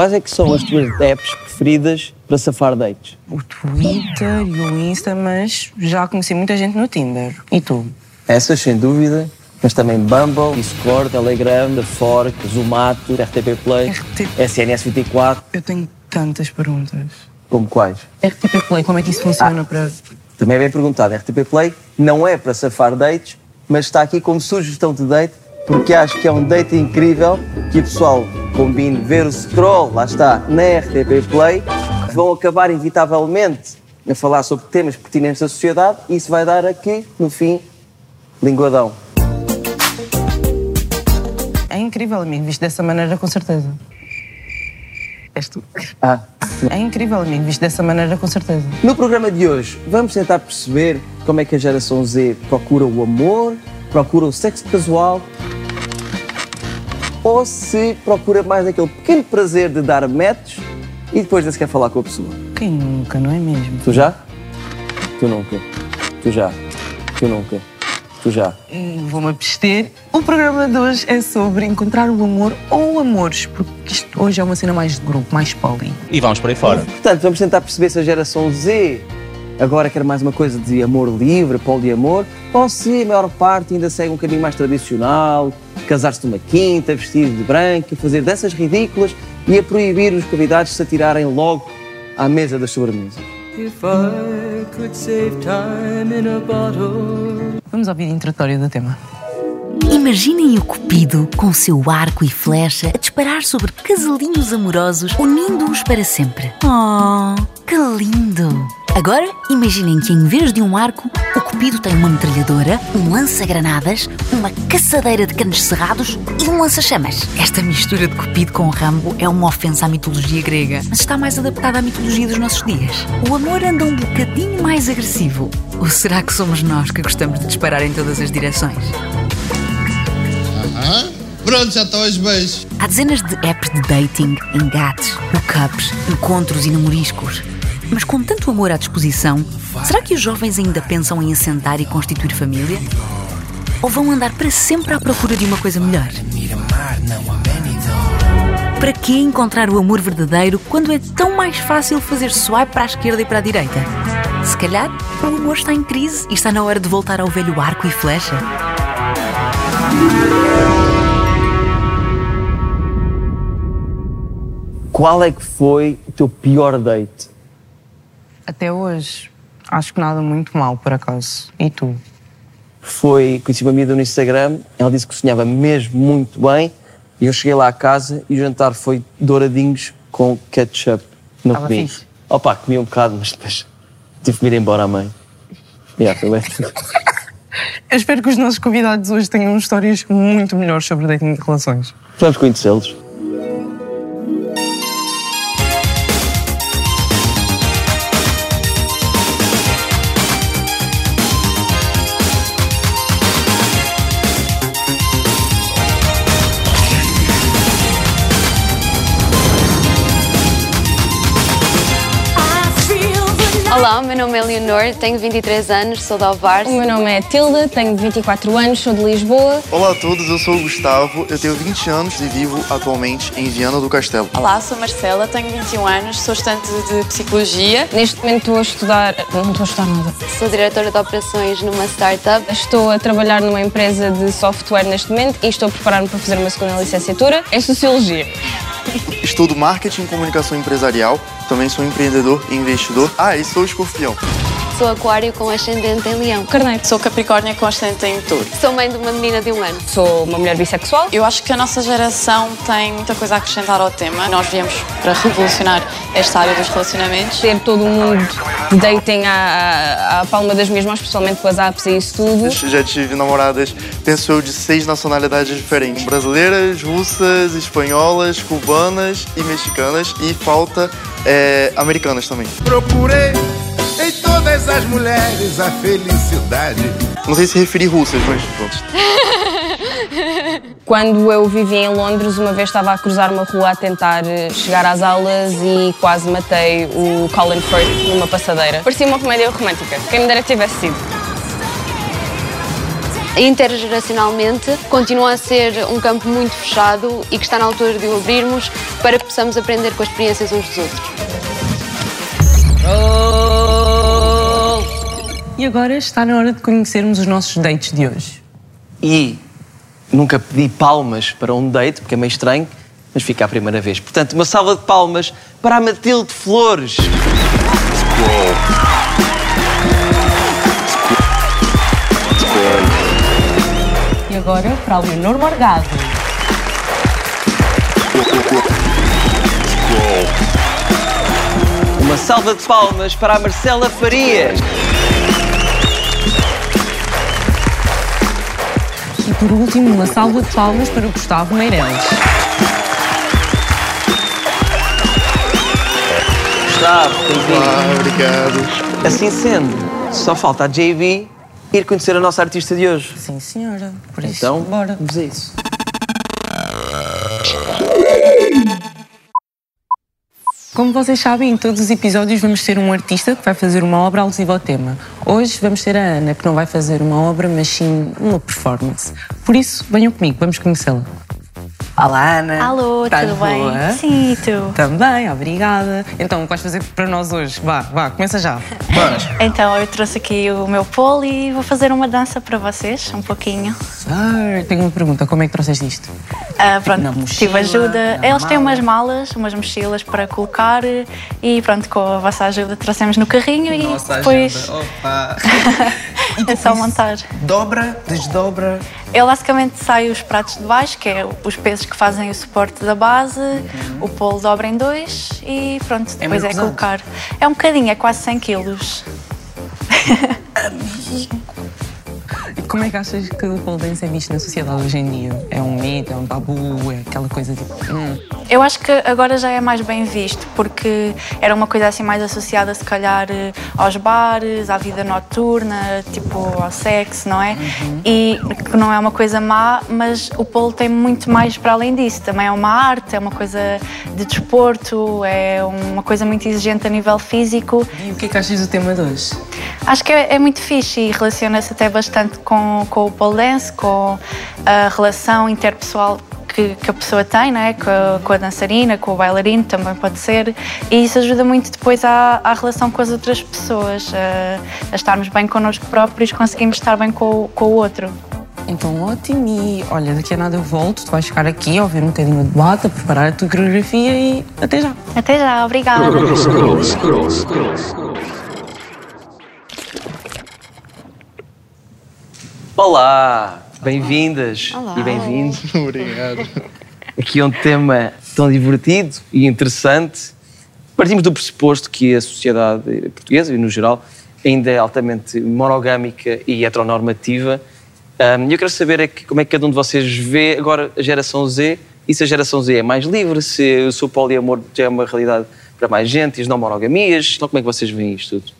quais é que são as tuas apps preferidas para safar dates? O Twitter e o Insta, mas já conheci muita gente no Tinder. E tu? Essas, sem dúvida, mas também Bumble, Discord, Telegram, The Fork, Zumato, RTP Play, RTP. SNS24, Eu tenho tantas perguntas. como quais? RTP Play, como é que isso funciona para. Também é bem perguntado, RTP Play não é para safar dates, mas está aqui como sugestão de date, porque acho que é um date incrível que o pessoal combine ver o scroll, lá está, na RTP Play, vão acabar inevitavelmente a falar sobre temas pertinentes da sociedade e isso vai dar aqui, no fim, linguadão. É incrível, amigo, visto dessa maneira, com certeza. És tu. Ah. É incrível, amigo, visto dessa maneira, com certeza. No programa de hoje, vamos tentar perceber como é que a geração Z procura o amor, procura o sexo casual, ou se procura mais aquele pequeno prazer de dar matches e depois nem sequer falar com a pessoa. Quem nunca, não é mesmo? Tu já? Tu nunca. Tu já. Tu nunca. Tu já. Hum, Vou-me abster. O programa de hoje é sobre encontrar o amor ou amores, porque isto hoje é uma cena mais de grupo, mais poli. E vamos por aí fora. Portanto, vamos tentar perceber se a geração Z agora quer mais uma coisa de amor livre, poliamor, ou se a maior parte ainda segue um caminho mais tradicional, casar-se numa quinta, vestir de branco, fazer danças ridículas e a proibir os convidados de se atirarem logo à mesa das sobremesas. If I could save time in a bottle. Vamos ouvir a introdutório do tema. Imaginem o Cupido com seu arco e flecha a disparar sobre casalinhos amorosos, unindo-os para sempre. Oh, que lindo! Agora, imaginem que em vez de um arco, o Cupido tem uma metralhadora, um lança-granadas, uma caçadeira de canos cerrados e um lança-chamas. Esta mistura de Cupido com Rambo é uma ofensa à mitologia grega, mas está mais adaptada à mitologia dos nossos dias. O amor anda um bocadinho mais agressivo. Ou será que somos nós que gostamos de disparar em todas as direções? Aham. Pronto, já estão os beijos. Há dezenas de apps de dating, engates, hookups, encontros e namoriscos. Mas com tanto amor à disposição, será que os jovens ainda pensam em assentar e constituir família? Ou vão andar para sempre à procura de uma coisa melhor? Para que encontrar o amor verdadeiro quando é tão mais fácil fazer swipe para a esquerda e para a direita? Se calhar, o amor está em crise e está na hora de voltar ao velho arco e flecha. Qual é que foi o teu pior date? Até hoje, acho que nada muito mal, por acaso. E tu? Foi, conheci uma amiga no Instagram, ela disse que cozinhava mesmo muito bem e eu cheguei lá à casa e o jantar foi douradinhos com ketchup. Não Estava comi. fixe? Opa, comi um bocado, mas depois tive que ir embora à mãe. Yeah, foi bem. Eu espero que os nossos convidados hoje tenham histórias muito melhores sobre dating de relações. Vamos conhecê-los. Leonor, tenho 23 anos, sou de Alvar. O meu nome é Tilda, tenho 24 anos, sou de Lisboa. Olá a todos, eu sou o Gustavo, eu tenho 20 anos e vivo atualmente em Viana do Castelo. Olá, sou Marcela, tenho 21 anos, sou estudante de Psicologia. Neste momento estou a estudar. Não estou a estudar nada. Sou diretora de operações numa startup. Estou a trabalhar numa empresa de software neste momento e estou a preparar-me para fazer uma segunda licenciatura em Sociologia. Estudo Marketing e Comunicação Empresarial, também sou empreendedor e investidor. Ah, e sou escorpião. Sou aquário com ascendente em leão. Carneiro. Sou Capricórnio com ascendente em touro. Sou mãe de uma menina de um ano. Sou uma mulher bissexual. Eu acho que a nossa geração tem muita coisa a acrescentar ao tema. Nós viemos para revolucionar esta área dos relacionamentos. Ter todo o mundo de dating à, à palma das minhas mãos, especialmente com as apps e isso tudo. Já tive namoradas, penso eu, de seis nacionalidades diferentes: brasileiras, russas, espanholas, cubanas e mexicanas. E falta é, americanas também. Procurei em todas as mulheres a felicidade. Não sei se referir russas, mas pronto. quando eu vivia em Londres, uma vez estava a cruzar uma rua a tentar eh, chegar às aulas e quase matei o Colin Firth numa passadeira. Parecia uma comédia romântica. Quem me dera que tivesse sido. Intergeracionalmente, continua a ser um campo muito fechado e que está na altura de o abrirmos para que possamos aprender com as experiências uns dos outros. E agora está na hora de conhecermos os nossos dates de hoje. E nunca pedi palmas para um date, porque é meio estranho, mas fica a primeira vez. Portanto, uma salva de palmas para a Matilde Flores. Agora para a Leonor Morgado. Uma salva de palmas para a Marcela Farias. E por último, uma salva de palmas para o Gustavo Meireles. Gustavo, bem-vindo. Obrigado. Assim sendo, só falta a JB ir conhecer a nossa artista de hoje. Sim, senhora. Por isso, Então, bora. vamos a isso. Como vocês sabem, em todos os episódios vamos ter um artista que vai fazer uma obra alusiva ao tema. Hoje vamos ter a Ana, que não vai fazer uma obra, mas sim uma performance. Por isso, venham comigo, vamos conhecê-la. Olá, Ana. Alô, Estás tudo bem? boa? Sim, e tu? Também, obrigada. Então, o que vais fazer para nós hoje? Vá, vá, começa já. Então, eu trouxe aqui o meu polo e vou fazer uma dança para vocês, um pouquinho. Ah, tenho uma pergunta, como é que trouxeste isto? Ah, pronto, Na tive mochila, ajuda. Eles têm mala. umas malas, umas mochilas para colocar e pronto, com a vossa ajuda trouxemos no carrinho e depois Opa. é só montar. Dobra, desdobra. Ele basicamente sai os pratos de baixo, que é os pesos que fazem o suporte da base, o polo dobra em dois e pronto, Uhum. É depois é, pesado. colocar. É um bocadinho, é quase 100 quilos. E como é que achas que o pole dance é visto na sociedade hoje em dia? É um mito, é um tabu, é aquela coisa tipo. hum. Eu acho que agora já é mais bem visto, porque era uma coisa assim mais associada, se calhar, eh, aos bares, à vida noturna, tipo ao sexo, não é? E que não é uma coisa má, mas o polo tem muito mais para além disso. Também é uma arte, é uma coisa de desporto, é uma coisa muito exigente a nível físico. E o que é que achas do tema de hoje? Acho que é, é muito fixe e relaciona-se até bastante com, com o pole dance, com a relação interpessoal que, que a pessoa tem, né? com, a, com a dançarina, com o bailarino também pode ser, e isso ajuda muito depois à, à relação com as outras pessoas, a, a estarmos bem connosco próprios, conseguimos estar bem com, o- com o outro. Então, ótimo. E olha, daqui a nada eu volto, tu vais ficar aqui a ouvir um bocadinho de bata, preparar a tua coreografia e até já. Até já, obrigada. Olá, bem-vindas Olá. e bem-vindos. Obrigado. Aqui é um tema tão divertido e interessante. Partimos do pressuposto que a sociedade portuguesa, e no geral, ainda é altamente monogâmica e heteronormativa. E eu quero saber é que, como é que cada um de vocês vê agora a geração Z e se a geração Z é mais livre, se o seu poliamor já é uma realidade para mais gente e as não monogamias. Então, como é que vocês veem isto tudo?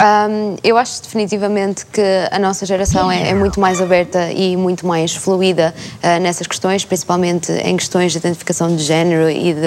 Ahm, eu acho definitivamente que a nossa geração é, é muito mais aberta e muito mais fluida ah, nessas questões, principalmente em questões de identificação de género e de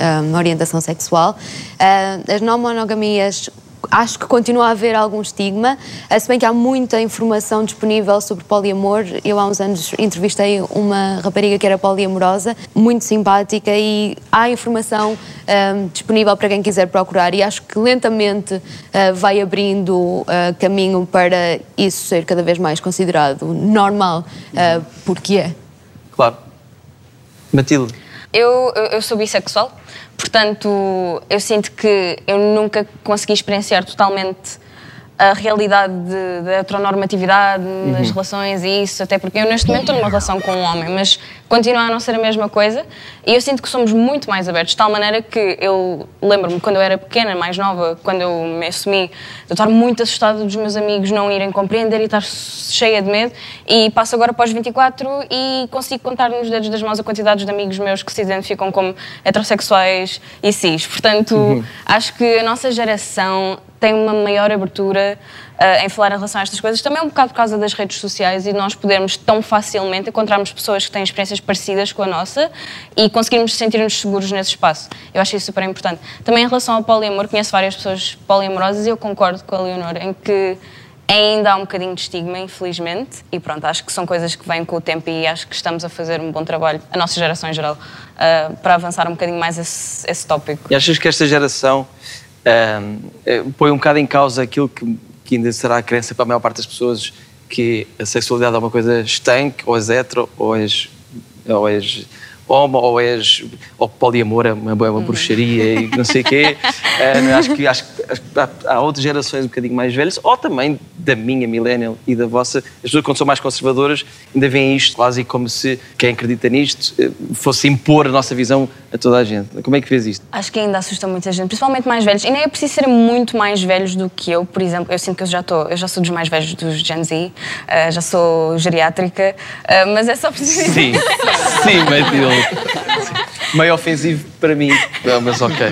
ahm, orientação sexual. Ah, as não monogamias acho que continua a haver algum estigma, se bem que há muita informação disponível sobre poliamor. Eu há uns anos entrevistei uma rapariga que era poliamorosa, muito simpática e há informação ah, disponível para quem quiser procurar e acho que lentamente ah, vai abrindo ah, caminho para isso ser cada vez mais considerado normal, ah, porque é. Claro. Matilde. Eu, eu, eu sou bissexual, portanto, eu sinto que eu nunca consegui experienciar totalmente a realidade de- da heteronormatividade nas relações e isso, até porque eu neste momento estou numa relação com um homem, mas continua a não ser a mesma coisa. E eu sinto que somos muito mais abertos, de tal maneira que eu lembro-me quando eu era pequena, mais nova, quando eu me assumi, eu estar muito assustada dos meus amigos não irem compreender e estar cheia de medo. E passo agora para os 24 e consigo contar nos dedos das mãos a quantidade de amigos meus que se identificam como heterossexuais e cis. Portanto, acho que a nossa geração tem uma maior abertura uh, em falar em relação a estas coisas. Também é um bocado por causa das redes sociais e nós podermos tão facilmente encontrarmos pessoas que têm experiências parecidas com a nossa e conseguirmos sentir-nos seguros nesse espaço. Eu acho isso super importante. Também em relação ao poliamor, conheço várias pessoas poliamorosas e eu concordo com a Leonor em que ainda há um bocadinho de estigma, infelizmente, e pronto, acho que são coisas que vêm com o tempo e acho que estamos a fazer um bom trabalho, a nossa geração em geral, uh, para avançar um bocadinho mais esse, esse tópico. E achas que esta geração uh, põe um bocado em causa aquilo que, que ainda será a crença para a maior parte das pessoas, que a sexualidade é uma coisa estanque, ou és hetero, ou és, ou és homo ou és ou poliamor é uma, é uma uhum. bruxaria e não sei o quê. Uh, acho que, acho, que há, há, outras gerações um bocadinho mais velhas, ou também da minha millennial e da vossa. As pessoas, quando são mais conservadoras, ainda veem isto quase como se quem acredita nisto eh, fosse impor a nossa visão a toda a gente. Como é que fez isto? Acho que ainda assusta muita gente, principalmente mais velhos. E nem é preciso ser muito mais velhos do que eu, por exemplo. Eu sinto que eu já, estou, eu já sou dos mais velhos dos Gen Z, uh, já sou geriátrica, uh, mas é só preciso. Sim, sim, Matilde. Meio ofensivo para mim, não, mas ok.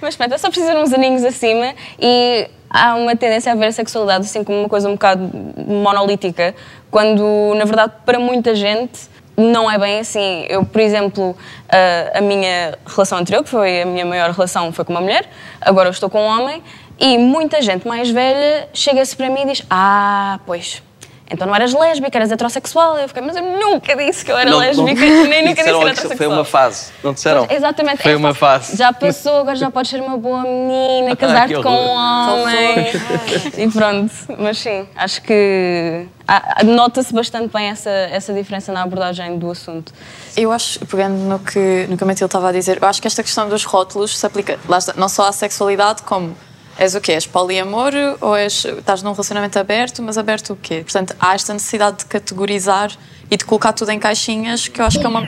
mas pronto, é só preciso uns aninhos acima e há uma tendência a ver a sexualidade assim como uma coisa um bocado monolítica, quando na verdade para muita gente não é bem assim. Eu, por exemplo, a, a minha relação anterior, que foi a minha maior relação, foi com uma mulher, agora eu estou com um homem, e muita gente mais velha chega-se para mim e diz: Ah, pois então não eras lésbica, eras heterossexual. Eu fiquei, mas eu nunca disse que eu era não, lésbica, não, nem nunca disse que era heterossexual. Foi uma fase, não disseram? Pois, exatamente. Foi uma fase. Já passou, agora já podes ser uma boa menina, ah, casar-te com um homem. e pronto, mas sim, acho que nota-se bastante bem essa, essa diferença na abordagem do assunto. Eu acho, pegando no que, no que a Matilde estava a dizer, eu acho que esta questão dos rótulos se aplica não só à sexualidade, como És o quê? És poliamor ou és, estás num relacionamento aberto, mas aberto o quê? Portanto, há esta necessidade de categorizar e de colocar tudo em caixinhas que eu acho que é uma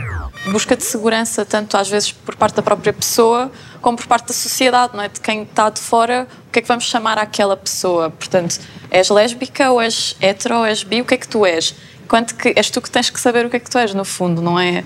busca de segurança, tanto às vezes por parte da própria pessoa, como por parte da sociedade, não é? De quem está de fora, o que é que vamos chamar àquela pessoa? Portanto, és lésbica ou és hetero ou és bi? O que é que tu és? Quanto que és tu que tens que saber o que é que tu és, no fundo, não é?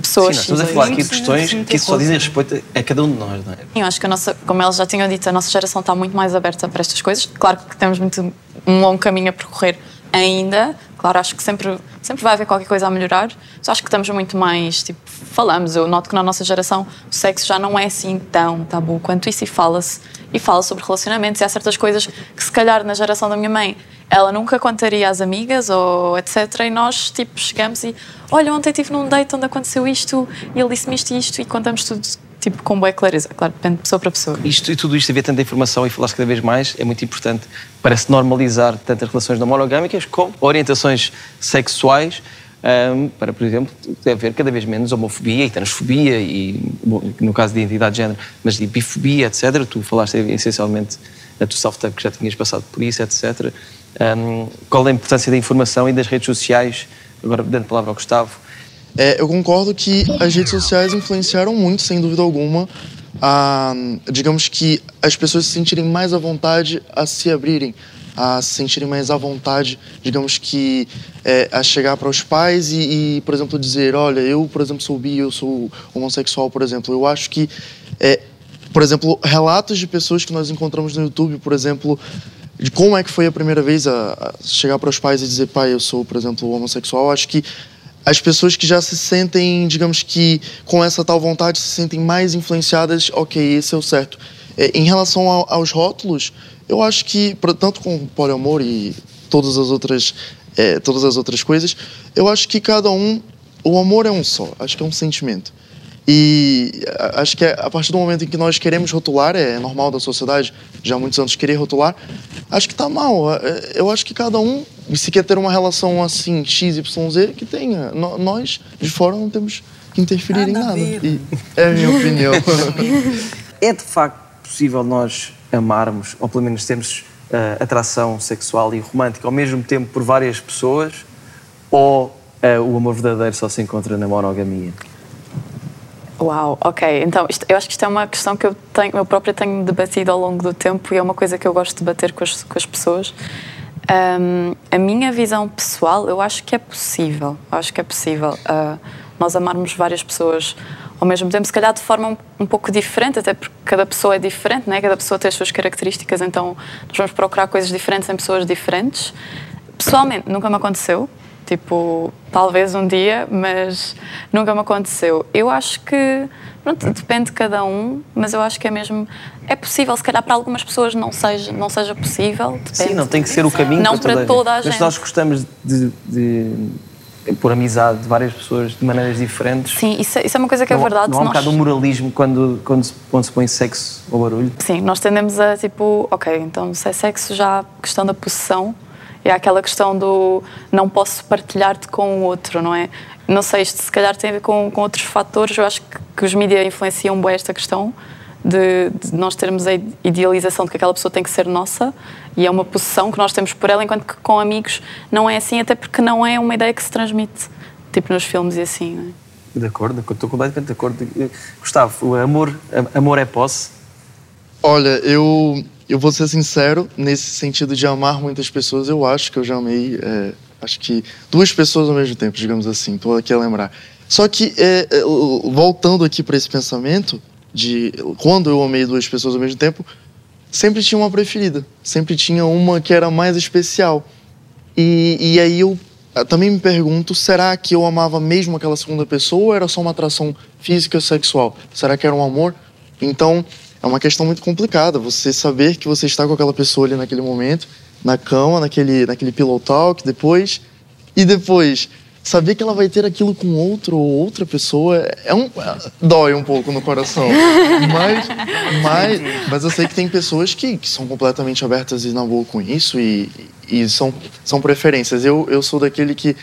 Pessoas. Sim, estamos a falar aqui de questões que só dizem respeito a cada um de nós, não é? Eu acho que a nossa, como elas já tinham dito, a nossa geração está muito mais aberta para estas coisas. Claro que temos muito, um longo caminho a percorrer ainda. Claro, acho que sempre, sempre vai haver qualquer coisa a melhorar. Mas acho que estamos muito mais, tipo, falamos. Eu noto que na nossa geração o sexo já não é assim tão tabu quanto isso e fala-se. E fala sobre relacionamentos e há certas coisas que se calhar na geração da minha mãe ela nunca contaria às amigas ou etc. E nós, tipo, chegamos e olha, ontem estive num date onde aconteceu isto e ele disse-me isto e isto e contamos tudo tipo, com boa clareza. Claro, depende de pessoa para pessoa. Isto e tudo isto, haver tanta informação e falar-se cada vez mais, é muito importante para se normalizar tanto as relações não monogâmicas como orientações sexuais, um, para, por exemplo, haver cada vez menos homofobia e transfobia e, no caso de identidade de género, mas de bifobia, etc. Tu falaste essencialmente a tua self-tape que já tinhas passado por isso, etc. Um, qual é a importância da informação e das redes sociais? Agora, dando a palavra ao Gustavo. É, eu concordo que as redes sociais influenciaram muito, sem dúvida alguma, a, digamos que as pessoas se sentirem mais à vontade a se abrirem, a se sentirem mais à vontade, digamos que, é, a chegar para os pais e, e, por exemplo, dizer: olha, eu, por exemplo, sou bi, eu sou homossexual, por exemplo. Eu acho que, é, por exemplo, relatos de pessoas que nós encontramos no YouTube, por exemplo, de como é que foi a primeira vez a, a chegar para os pais e dizer, pai, eu sou, por exemplo, homossexual, acho que as pessoas que já se sentem, digamos que com essa tal vontade, se sentem mais influenciadas, ok, esse é o certo. É, em relação ao, aos rótulos, eu acho que, tanto com poliamor e todas as outras, é, todas as outras coisas, eu acho que cada um, o amor é um só, acho que é um sentimento. E acho que é a partir do momento em que nós queremos rotular, é normal da sociedade, já há muitos anos querer rotular, acho que está mal. É, eu acho que cada um, se quer ter uma relação assim, XYZ, que tenha. Nós, de fora, não temos que interferir em nada. E é a minha opinião. é de facto possível nós amarmos, ou pelo menos termos uh, atração sexual e romântica ao mesmo tempo por várias pessoas, ou uh, o amor verdadeiro só se encontra na monogamia? Uau, ok. Então, isto, eu acho que isto é uma questão que eu, tenho, eu própria tenho debatido ao longo do tempo e é uma coisa que eu gosto de debater com as, com as pessoas. Um, a minha visão pessoal, eu acho que é possível. Acho que é possível. Uh, nós amarmos várias pessoas ao mesmo tempo, se calhar de forma um, um pouco diferente, até porque cada pessoa é diferente, né? cada pessoa tem as suas características, então nós vamos procurar coisas diferentes em pessoas diferentes. Pessoalmente, nunca me aconteceu. Tipo, talvez um dia, mas nunca me aconteceu. Eu acho que, pronto, depende de cada um, mas eu acho que é mesmo. É possível, se calhar para algumas pessoas não seja, não seja possível. Depende. Sim, não tem que ser o caminho Não para toda, para toda a Mas gente. nós gostamos de, de pôr amizade de várias pessoas de maneiras diferentes. Sim, isso, é- isso é uma coisa que é não, verdade. Não há um Nós- bocado de moralismo quando, quando, se, quando se põe sexo ao barulho. Sim, nós tendemos a tipo, ok, então se é sexo já a questão da possessão é aquela questão do não posso partilhar-te com o outro, não é? Não sei, isto se calhar tem a ver com, com outros fatores, eu acho que, que os mídias influenciam bem esta questão de, de nós termos a idealização de que aquela pessoa tem que ser nossa e é uma possessão que nós temos por ela, enquanto que com amigos não é assim, até porque não é uma ideia que se transmite, tipo nos filmes e assim, não é? De acordo, de acordo, estou completamente de acordo. Eh, Gustavo, o amor, amor é posse? Olha, eu, eu vou ser sincero, nesse sentido de amar muitas pessoas, eu acho que eu já amei, é, acho que duas pessoas ao mesmo tempo, digamos assim, estou aqui a lembrar. Só que, é, voltando aqui para esse pensamento, de quando eu amei duas pessoas ao mesmo tempo, sempre tinha uma preferida, sempre tinha uma que era mais especial. E, e aí eu também me pergunto, será que eu amava mesmo aquela segunda pessoa ou era só uma atração física sexual? Será que era um amor? Então, é uma questão muito complicada, você saber que você está com aquela pessoa ali naquele momento, na cama, naquele, naquele pillow talk, depois, e depois saber que ela vai ter aquilo com outro ou outra pessoa é um dói um pouco no coração. mas, mas, mas eu sei que tem pessoas que, que são completamente abertas e na boa com isso e, e são, são preferências. Eu, eu sou daquele que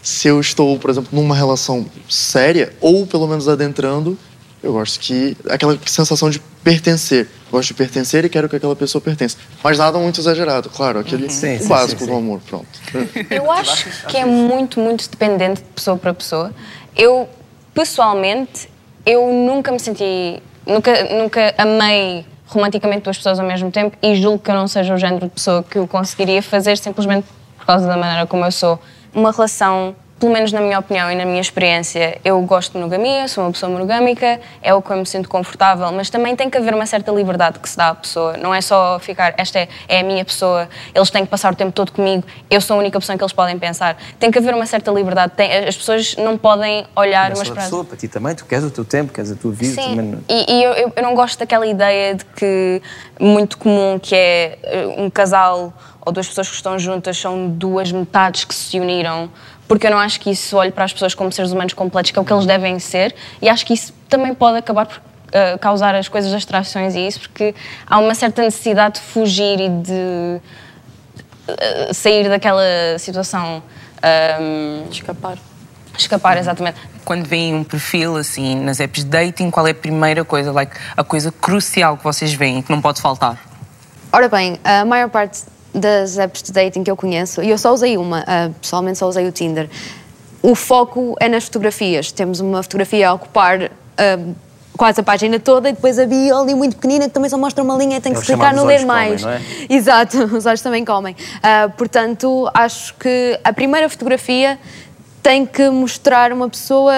se eu estou, por exemplo, numa relação séria ou pelo menos adentrando, eu gosto que aquela sensação de pertencer. Gosto de pertencer e quero que aquela pessoa pertença. Mas nada muito exagerado, claro, aquele Sim, o sim, básico sim, do sim. amor, pronto. Eu acho que é muito, muito dependente de pessoa para pessoa. Eu, pessoalmente, eu nunca me senti. Nunca, nunca amei romanticamente duas pessoas ao mesmo tempo e julgo que eu não seja o género de pessoa que eu conseguiria fazer simplesmente por causa da maneira como eu sou. Uma relação, pelo menos na minha opinião e na minha experiência, eu gosto de monogamia, sou uma pessoa monogâmica, é o que eu me sinto confortável, mas também tem que haver uma certa liberdade que se dá à pessoa. Não é só ficar, esta é, é a minha pessoa, eles têm que passar o tempo todo comigo, eu sou a única pessoa em que eles podem pensar. Tem que haver uma certa liberdade. Tem- as pessoas não podem olhar é umas para as pessoa, para ti também, tu queres o teu tempo, queres a tua vida. Sim, Também não- e, e eu, eu- eu não gosto daquela ideia de que muito comum que é eh, um casal ou duas pessoas que estão juntas são duas metades que se uniram, porque eu não acho que isso olhe para as pessoas como seres humanos completos, que é o que eles devem ser, e acho que isso também pode acabar por eh, causar as coisas das trações e isso, porque há uma certa necessidade de fugir e de eh, sair daquela situação. ahm, Escapar. escapar, exatamente. Quando veem um perfil assim nas apps de dating, qual é a primeira coisa, like, a coisa crucial que vocês veem e que não pode faltar? Ora bem, a maior parte das apps de dating que eu conheço, e eu só usei uma, ah, pessoalmente só usei o Tinder, o foco é nas fotografias. Temos uma fotografia a ocupar ah, quase a página toda e depois a bio ali muito pequenina que também só mostra uma linha e tem que É se clicar chamado no ler mais. comem, não Exato, os olhos também comem. Ah, portanto, acho que a primeira fotografia tem que mostrar uma pessoa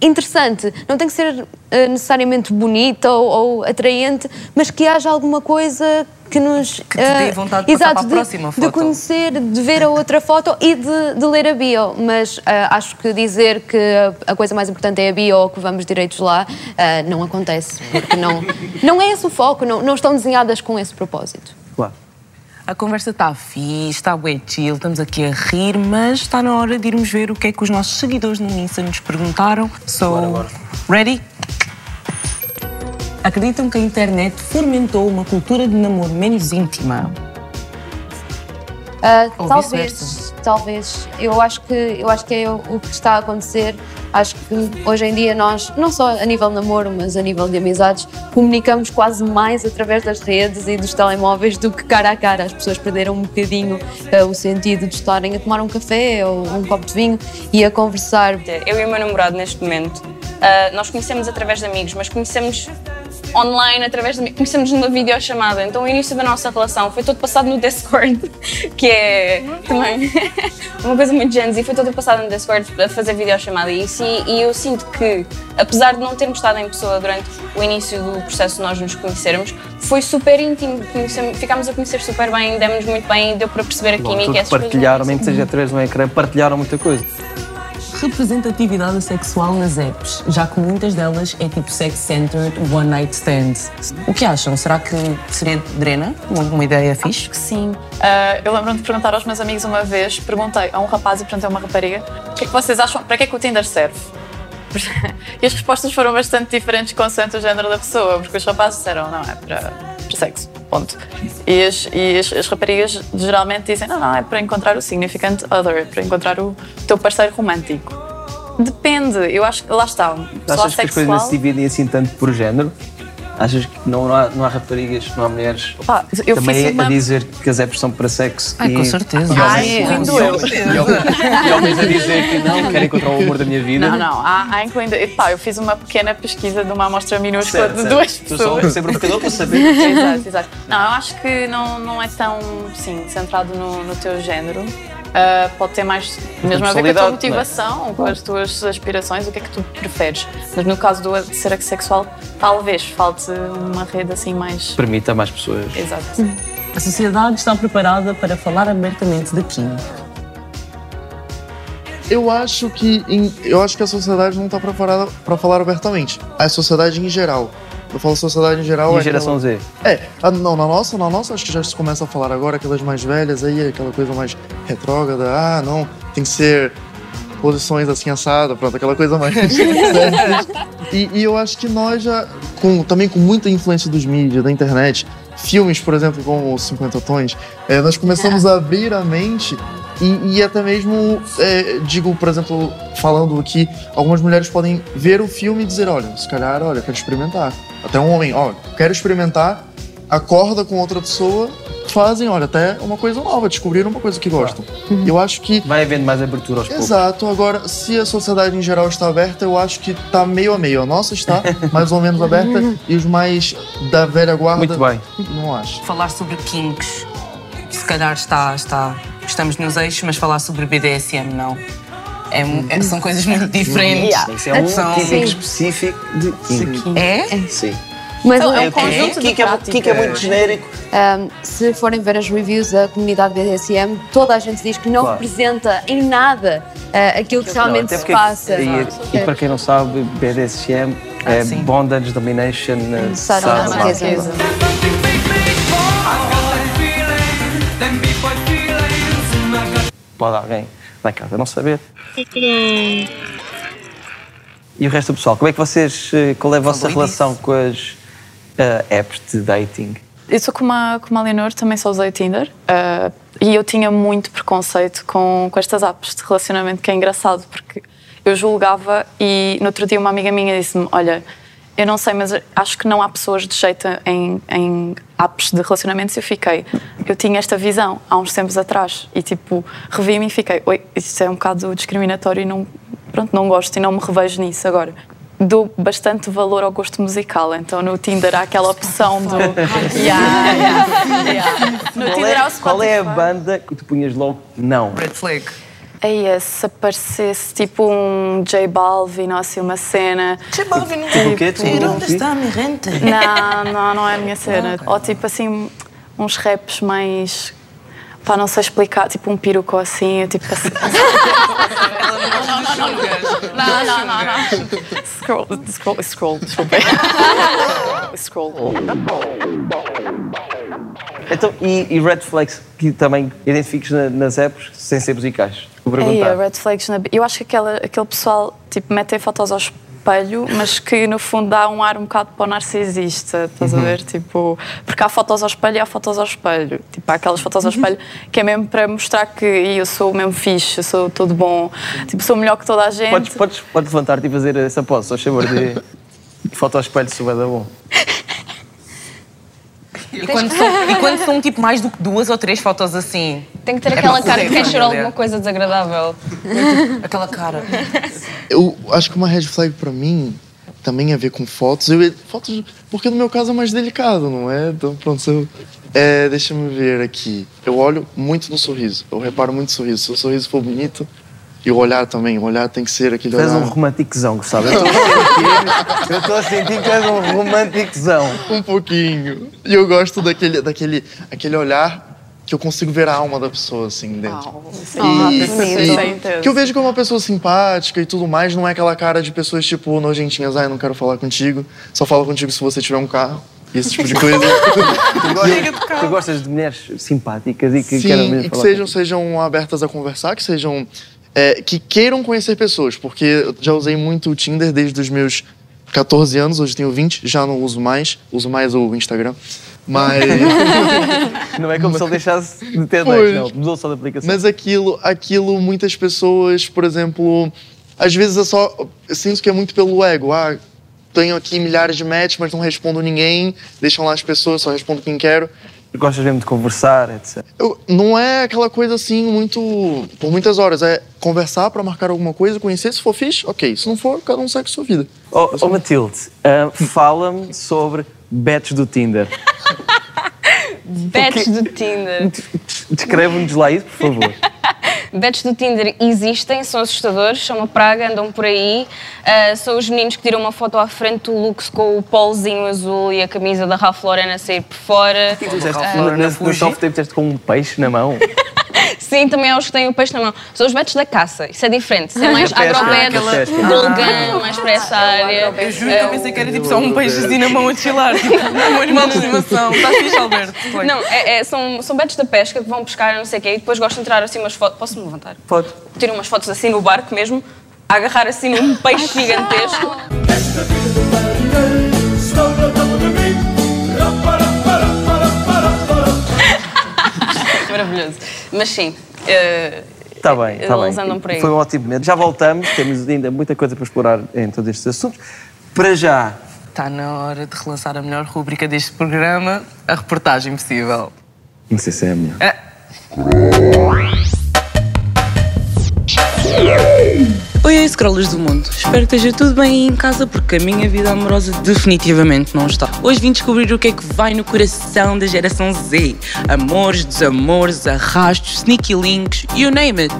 interessante. Não tem que ser eh, necessariamente bonita ou, ou atraente, mas que haja alguma coisa que nos. Que te dê eh, vontade de passar exato, para a de, próxima de foto. conhecer, de ver a outra foto e de, de ler a bio. Mas eh, acho que dizer que a, a coisa mais importante é a bio ou que vamos direitos lá não acontece, porque não, não é esse o foco, não, não estão desenhadas com esse propósito. Claro. A conversa está fixe, está bem chill, estamos aqui a rir, mas está na hora de irmos ver o que é que os nossos seguidores no Insta nos perguntaram. So, Bora, bora. ready? Acreditam que a internet fomentou uma cultura de namoro menos íntima? Ou talvez, talvez. Eu acho que eu acho que é o, o que está a acontecer. Acho que hoje em dia nós, não só a nível de namoro, mas a nível de amizades, comunicamos quase mais através das redes e dos telemóveis do que cara a cara. As pessoas perderam um bocadinho ah, o sentido de estarem a tomar um café ou um copo de vinho e a conversar. Eu e o meu namorado, neste momento, ah, nós conhecemos através de amigos, mas conhecemos online através de. Conhecemos numa videochamada. Então o início da nossa relação foi todo passado no Discord, que é também uma coisa muito Gen Z. Foi todo passado no Discord a fazer videochamada e isso. E, eu sinto que, apesar de não termos estado em pessoa durante o início do processo de nós nos conhecermos, foi super íntimo. Ficámos a conhecer super bem, demos muito bem e deu para perceber a Bom, química. coisas. partilharam, mesmo que seja através de um ecrã, partilharam muita coisa. Representatividade sexual nas apps, já que muitas delas é tipo sex-centered, one night stands. O que acham? Será que seria drena? Uma, ideia fixe? que sim. Ah, eu lembro-me de perguntar aos meus amigos uma vez, perguntei a um rapaz e perguntei a uma rapariga, o que é que vocês acham, para que é que o Tinder serve? E as respostas foram bastante diferentes consoante o género da pessoa, porque os rapazes disseram, não, é para, para sexo, ponto. E, as, e as, as raparigas geralmente dizem, não, não, é para encontrar o significant other, é para encontrar o teu parceiro romântico. Depende, eu acho que lá está. Achas que as coisas não se dividem assim tanto por género? Achas que não há, não há raparigas, não há mulheres Pá, eu também fiz a uma- dizer que as apps são para sexo? Ai, e, com certeza. E Ai, homens, eu. e homens- e homens a dizer que não, querem encontrar o amor da minha vida? Não, não, há, há incluindo. Pá, eu fiz uma pequena pesquisa de uma amostra minúscula Certo, de certo. duas Tu só pessoas. sempre um para saber. exato, exato. Não, eu acho que não, não é tão, sim, centrado no, no teu género. Ah, pode ter mais, mesmo a ver com a tua personalidade, motivação, com as tuas aspirações, o que é que tu preferes. Mas no caso do ser sexual, talvez falte uma rede assim mais. Permite a mais pessoas. Exato. A sociedade está preparada para falar abertamente da química. Eu acho que eu acho que a sociedade não está preparada para falar abertamente. A sociedade em geral. Eu falo sociedade em geral. E é geração aquela- Z? É, a- não, na nossa, na nossa acho que já se começa a falar agora, aquelas mais velhas aí, aquela coisa mais retrógrada, ah, não, tem que ser posições assim assada, pronto, aquela coisa mais e, e eu acho que nós já, com, também com muita influência dos mídias, da internet, filmes, por exemplo, como Os 50 Tons, é, nós começamos a abrir a mente e, e até mesmo, é, digo, por exemplo, falando aqui, algumas mulheres podem ver o filme e dizer, olha, se calhar, olha, quero experimentar. Até um homem, ó, quero experimentar, acorda com outra pessoa, fazem, olha, até uma coisa nova, descobriram uma coisa que gostam. Eu acho que Vai havendo mais abertura aos poucos. Exato, agora, se a sociedade em geral está aberta, eu acho que está meio a meio. A nossa está mais ou menos aberta e os mais da velha guarda. Muito bem. Não acho. Falar sobre kinks, se calhar está, está, estamos nos eixos, mas falar sobre BDSM não. É é- são coisas muito diferentes. Isso é um São- típico específico de kink. É? Sim. Mas Então, é um é, conjunto de Kink é, kink é muito práticas. genérico. um, se forem ver as reviews da comunidade BDSM, toda a gente diz que não Claro. representa em nada uh, aquilo que realmente até se passa. E, e para quem não sabe, BDSM é sim. Bondage Domination Sadomasoquismo. Sadomasoquismo. Pode alguém na casa não saber. E o resto do pessoal, como é que vocês, eh, qual é a vossa relação com as eh, apps de dating? Eu sou como a, como a Leonor, também só usei Tinder. ah, e eu tinha muito preconceito com, com estas apps de relacionamento, que é engraçado, porque eu julgava e no outro dia uma amiga minha disse-me: Olha, eu não sei, mas acho que não há pessoas de jeito em, em apps de relacionamentos. Eu fiquei, eu tinha esta visão há uns tempos atrás e tipo, revi-me e fiquei: Oi, isso é um bocado discriminatório e não, pronto, não gosto e não me revejo nisso agora. Dou bastante valor ao gosto musical, então no Tinder há aquela opção do. Yeah, yeah, yeah. No Qual Tinder há é, o qual é a banda que tu punhas logo? Não. Red flag. Aí, se aparecesse tipo um J Balvin ou assim uma cena. Tipo o quê? Desculpa, não percebi. mi gente? Não, não, não é a minha cena. Ou tipo assim, uns raps mais. Pá, não sei explicar, tipo um peruco assim, tipo assim. Não, não, não, não. Scroll, scroll, scroll, desculpa. Scroll. Então, e, e red flags que também identifiques na- nas apps sem ser musicais? Vou Aí, perguntar. red flags na... Eu acho que aquela, aquele pessoal, tipo, metem fotos ao espelho, mas que no fundo dá um ar um bocado para o narcisista, estás Uhum. a ver? Tipo, porque há fotos ao espelho e há fotos ao espelho. Tipo, há aquelas fotos ao espelho que é mesmo para mostrar que "Ih, eu sou mesmo fixe, eu sou todo bom, tipo, sou melhor que toda a gente. Podes, podes, podes levantar-te e fazer essa pose, só favor de foto ao espelho se vai dar bom. E quando, são, e quando são tipo mais do que duas ou três fotos assim? Tem que ter É aquela para cara que quer chorar alguma coisa desagradável. Aquela cara. Eu acho que uma red flag pra mim também a ver com fotos. Eu, fotos, porque no meu caso é mais delicado, não é? Então, pronto, se eu, é, deixa eu ver aqui. Eu olho muito no sorriso. Eu reparo muito no sorriso. Se o sorriso for bonito, e o olhar também, o olhar tem que ser aquele Tu és olhar. um romanticozão, Gustavo. Eu estou a sentir- eu estou a sentir que és um romanticozão. Um pouquinho. E eu gosto daquele, daquele aquele olhar que eu consigo ver a alma da pessoa, assim, dentro. Ah, E- e- Isso é intenso. que eu vejo como uma pessoa simpática e tudo mais, não é aquela cara de pessoas, tipo, nojentinhas, ai, não quero falar contigo, só falo contigo se você tiver um carro. E esse tipo de coisa. Tu gostas, tu gostas de mulheres simpáticas e que querem Sim, mesmo e que falar sejam, sejam abertas a conversar, que sejam. É, que queiram conhecer pessoas, porque eu já usei muito o Tinder desde os meus 14 anos, hoje tenho 20, já não uso mais, uso mais o Instagram. Mas. Não é como se ele deixasse de ter Pois. dois, não. Mudou só de aplicação. Mas aquilo, aquilo, muitas pessoas, por exemplo, às vezes é só. Eu sinto que é muito pelo ego. Ah, tenho aqui milhares de matches, mas não respondo ninguém, deixam lá as pessoas, só respondo quem quero. Gostas mesmo de conversar, etc. Eu- não é aquela coisa assim, muito. por muitas horas. É conversar pra marcar alguma coisa, conhecer. Se for fixe, ok. Se não for, cada um segue a sua vida. Oh, oh, Matilde, ah, fala-me sobre bets do Tinder. Bets do Tinder. Descreve-nos lá isso, por favor. Bets do Tinder existem, são assustadores, são uma praga, andam por aí. Ah, são os meninos que tiram uma foto à frente do Lux com o polzinho azul e a camisa da Ralph Lauren a sair por fora. Tu disseste, nesse no soft tape disseste com um peixe na mão. Sim, também há os que têm o peixe na mão. São os bets da caça, isso é diferente. Isso é mais Da pesca, agrobet, da pesca. golgão, mais para essa área. Eu juro que eu pensei que era tipo só um peixe assim na mão a chilar. Tipo, um animal de estimação. Estás fixe, Alberto? Não, é- é- são, são bets da pesca que vão pescar, não sei o quê, e depois gostam de tirar assim umas fotos. Posso-me levantar? Pode. Tiram umas fotos assim no barco mesmo, a agarrar assim num peixe gigantesco. Maravilhoso. Mas sim. eh, Está Tá bem, está bem. Andam por aí. Foi um ótimo momento. Já voltamos, temos ainda muita coisa para explorar em todos estes assuntos. Para já, Está na hora de relançar a melhor rúbrica deste programa, a reportagem possível. não sei se é a melhor. Oi, oi, scrollers do mundo. Espero que esteja tudo bem aí em casa, porque a minha vida amorosa definitivamente não está. Hoje vim descobrir o que é que vai no coração da geração Z. Amores, desamores, arrastos, sneaky links, you name it.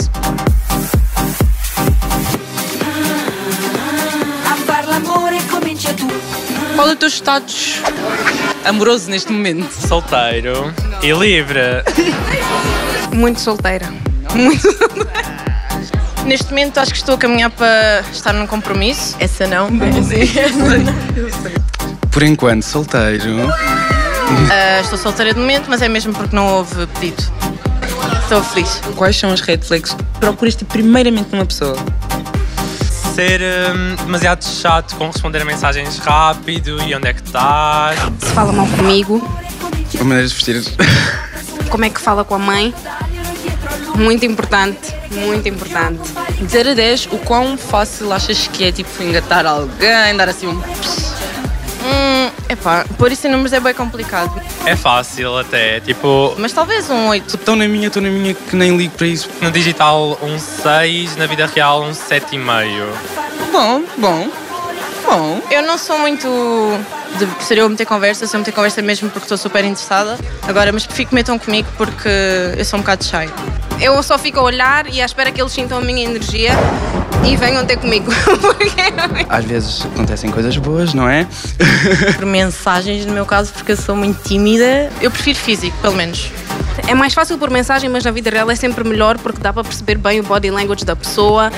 Qual é o teu status amoroso neste momento? solteiro e livre. Muito solteira. Muito Neste momento acho que estou a caminhar para estar num compromisso. Essa não. Por enquanto, solteiro. Ah, estou solteira de momento, mas é mesmo porque não houve pedido. Estou feliz. Quais são as red flags que procuras ter primeiramente numa pessoa? Ser hum, demasiado chato com responder a mensagens rápido e onde é que estás. Se fala mal comigo, A maneira de vestir. como é que fala com a mãe? Muito importante, muito importante. De 0 a 10, o quão fácil achas que é tipo engatar alguém, dar assim um. Hum, epá, por isso em números é bem complicado. É fácil até. Tipo, Mas talvez um 8. estou na minha, estou na minha que nem ligo para isso. No digital, um 6, na vida real, um 7,5. Bom, bom, bom. Eu não sou muito de ser eu meter conversa, se eu meter conversa mesmo porque estou super interessada. Agora, mas prefiro que metam comigo porque eu sou um bocado shy. Eu só fico a olhar e à espera que eles sintam a minha energia e venham ter comigo. Às vezes acontecem coisas boas, não é? por mensagens, no meu caso, porque eu sou muito tímida, eu prefiro físico, pelo menos. É mais fácil por mensagem, mas na vida real é sempre melhor porque dá para perceber bem o body language da pessoa.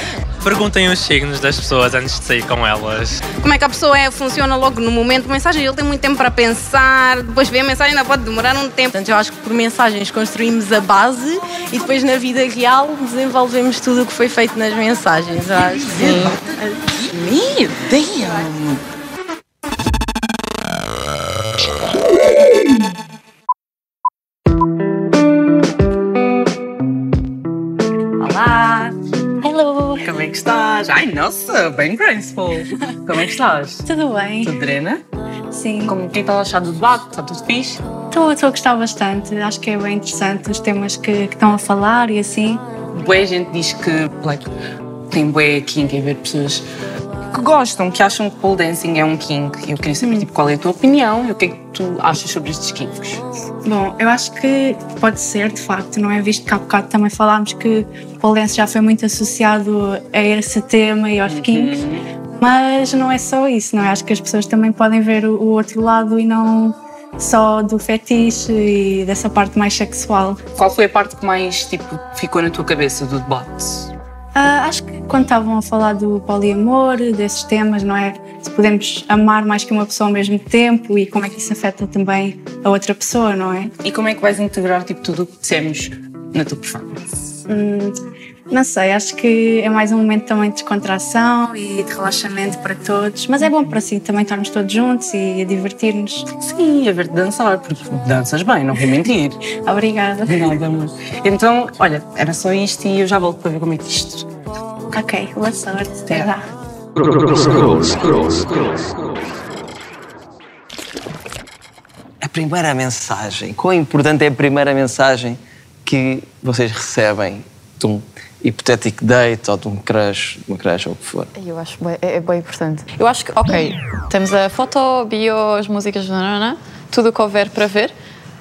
Perguntem os signos das pessoas antes de sair com elas. Como é que a pessoa é, funciona logo no momento. Mensagem, ele tem muito tempo para pensar, depois vê a mensagem, ainda pode demorar um tempo. Portanto, eu acho que por mensagens construímos a base e depois na vida real desenvolvemos tudo o que foi feito nas mensagens. Eu acho que sim. Meu Deus! Ai, nossa, bem graceful. Como é que estás? Tudo bem? Tudo drena? Sim. Como o que estás a achar do debate? Está tudo fixe? Estou estou a gostar bastante. Acho que é bem interessante os temas que, que estão a falar e assim. Boa gente diz que like, tem bué aqui em quem ver pessoas que gostam, que acham que pole dancing é um kink. Eu queria saber tipo, qual é a tua opinião e o que é que tu achas sobre estes kinks. Bom, eu acho que pode ser, de facto, não é? Visto que há bocado também falámos que pole dance já foi muito associado a esse tema e aos kinks, mas não é só isso, não é? Acho que as pessoas também podem ver o, outro lado e não só do fetiche e dessa parte mais sexual. Qual foi a parte que mais tipo, ficou na tua cabeça do debate? Ah, acho quando estavam a falar do poliamor, desses temas, não é? Se podemos amar mais que uma pessoa ao mesmo tempo e como é que isso afeta também a outra pessoa, não é? E como é que vais integrar tipo, tudo o que dissemos na tua performance? Hum, não sei, acho que é mais um momento também de descontração e de relaxamento para todos, mas é bom para si também estarmos todos juntos e a divertir-nos. Sim, a ver-te dançar, porque danças bem, não vou mentir. Obrigada. Nada, amor. Então, olha, era só isto e eu já volto para ver como é que isto. Ok, boa sorte. Até já. A primeira mensagem. Quão importante é a primeira mensagem que vocês recebem de um hipotético date ou de um crush, uma crush ou o que for? Eu acho bem, é, é bem importante. Eu acho que, ok, temos a foto, bio, as músicas, nanana, tudo o que houver para ver.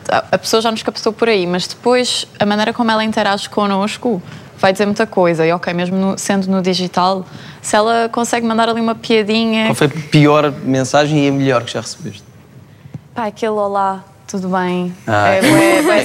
A a pessoa já nos captou por aí, mas depois a maneira como ela interage connosco vai dizer muita coisa. E ok, mesmo no- sendo no digital, se ela consegue mandar ali uma piadinha. Qual foi a pior mensagem e a melhor que já recebeste? Pá, aquele olá, tudo bem. Ah. é